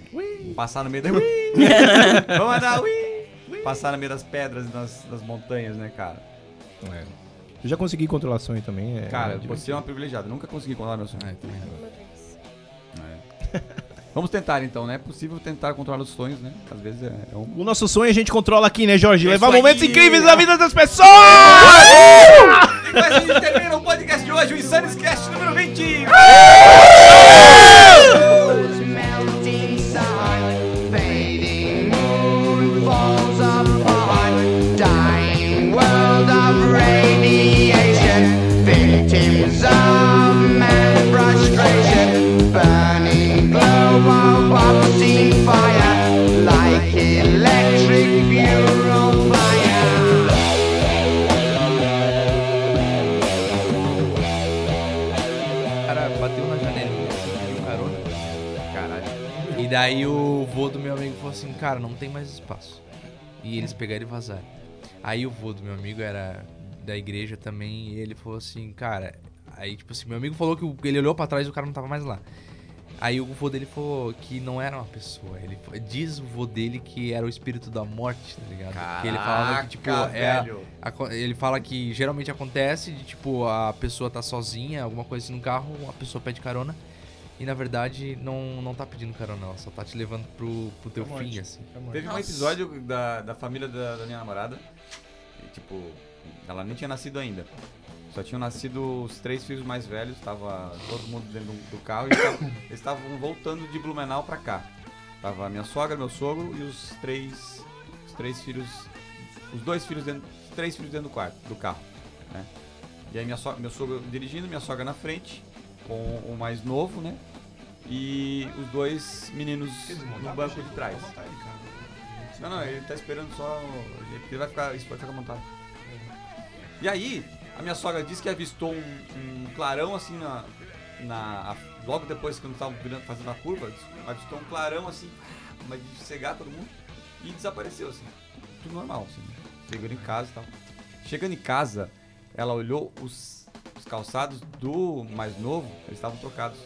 Passar no meio da... Vamos andar, ui! Passar no meio das pedras e das, das montanhas, né, cara? É. Eu já consegui controlar sonho também. É, Cara, é você é uma privilegiada. Nunca consegui controlar meu sonho. Ah, eu também não. Vamos tentar, então, né? É possível tentar controlar os sonhos, né? Às vezes é, é um... O nosso sonho a gente controla aqui, né, Jorge? É Levar momentos aí. incríveis na vida das pessoas! E com a gente termina o podcast de hoje, o Insanes Cast número 20! Cara, não tem mais espaço. E eles pegaram e vazaram. Aí o vô do meu amigo era da igreja também, e ele falou assim, cara. Aí, tipo assim, meu amigo falou que ele olhou pra trás e o cara não tava mais lá. Aí o vô dele falou que não era uma pessoa. Ele diz o vô dele que era o espírito da morte, tá ligado? Porque ele falava que, tipo, Caraca, é. Aco- Ele fala que geralmente acontece de, tipo, a pessoa tá sozinha, alguma coisa assim no carro, a pessoa pede carona. E na verdade não, não tá pedindo carona, ela só tá te levando pro, pro teu Pra fim, morte. assim. Teve um Nossa. episódio da, da família da, da minha namorada. E, tipo, ela nem tinha nascido ainda. Só tinham nascido os três filhos mais velhos, tava todo mundo dentro do, do carro e eles estavam- eles estavam voltando de Blumenau pra cá. Tava a minha sogra, meu sogro e os três. Os três filhos. Os dois filhos dentro. Os três filhos dentro do quarto, do carro. Né? E aí minha so, meu sogro dirigindo, minha sogra na frente, com o mais novo, né? E os dois meninos no banco de trás. Não, não, ele tá esperando só. ele- vai ficar. Isso vai ficar montado. E aí, a minha sogra disse que avistou um, um clarão assim na. na logo depois que eu estavam fazendo a curva, avistou um clarão assim, mas de cegar todo mundo e desapareceu assim. Tudo normal, assim. Chegando em casa e tal. Chegando em casa, ela olhou os calçados do mais novo, eles estavam trocados.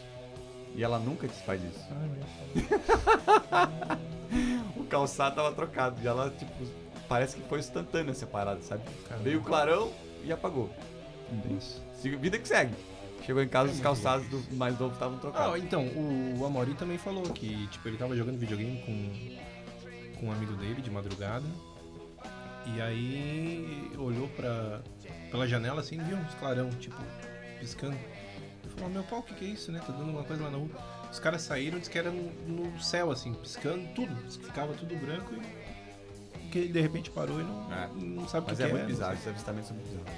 E ela nunca faz isso. o calçado tava trocado. E ela, tipo, parece que foi instantânea essa parada, sabe? Veio o clarão e apagou. Siga- Vida que segue. Chegou em casa, os calçados do mais novo estavam Ah, trocados. então, o, o Amori também falou que, tipo, ele tava jogando videogame com, com um amigo dele de madrugada. E aí olhou pra, pela janela assim viu uns clarão, tipo, piscando. Ele falou, meu pau, o que, que é isso, né? Tá dando alguma coisa lá na rua. Os caras saíram, disse que era no, no céu, assim, piscando tudo. Ficava tudo branco e que ele de repente parou e não, É. não sabe o que, Mas que é é. muito bizarro, esses avistamentos são muito bizarros.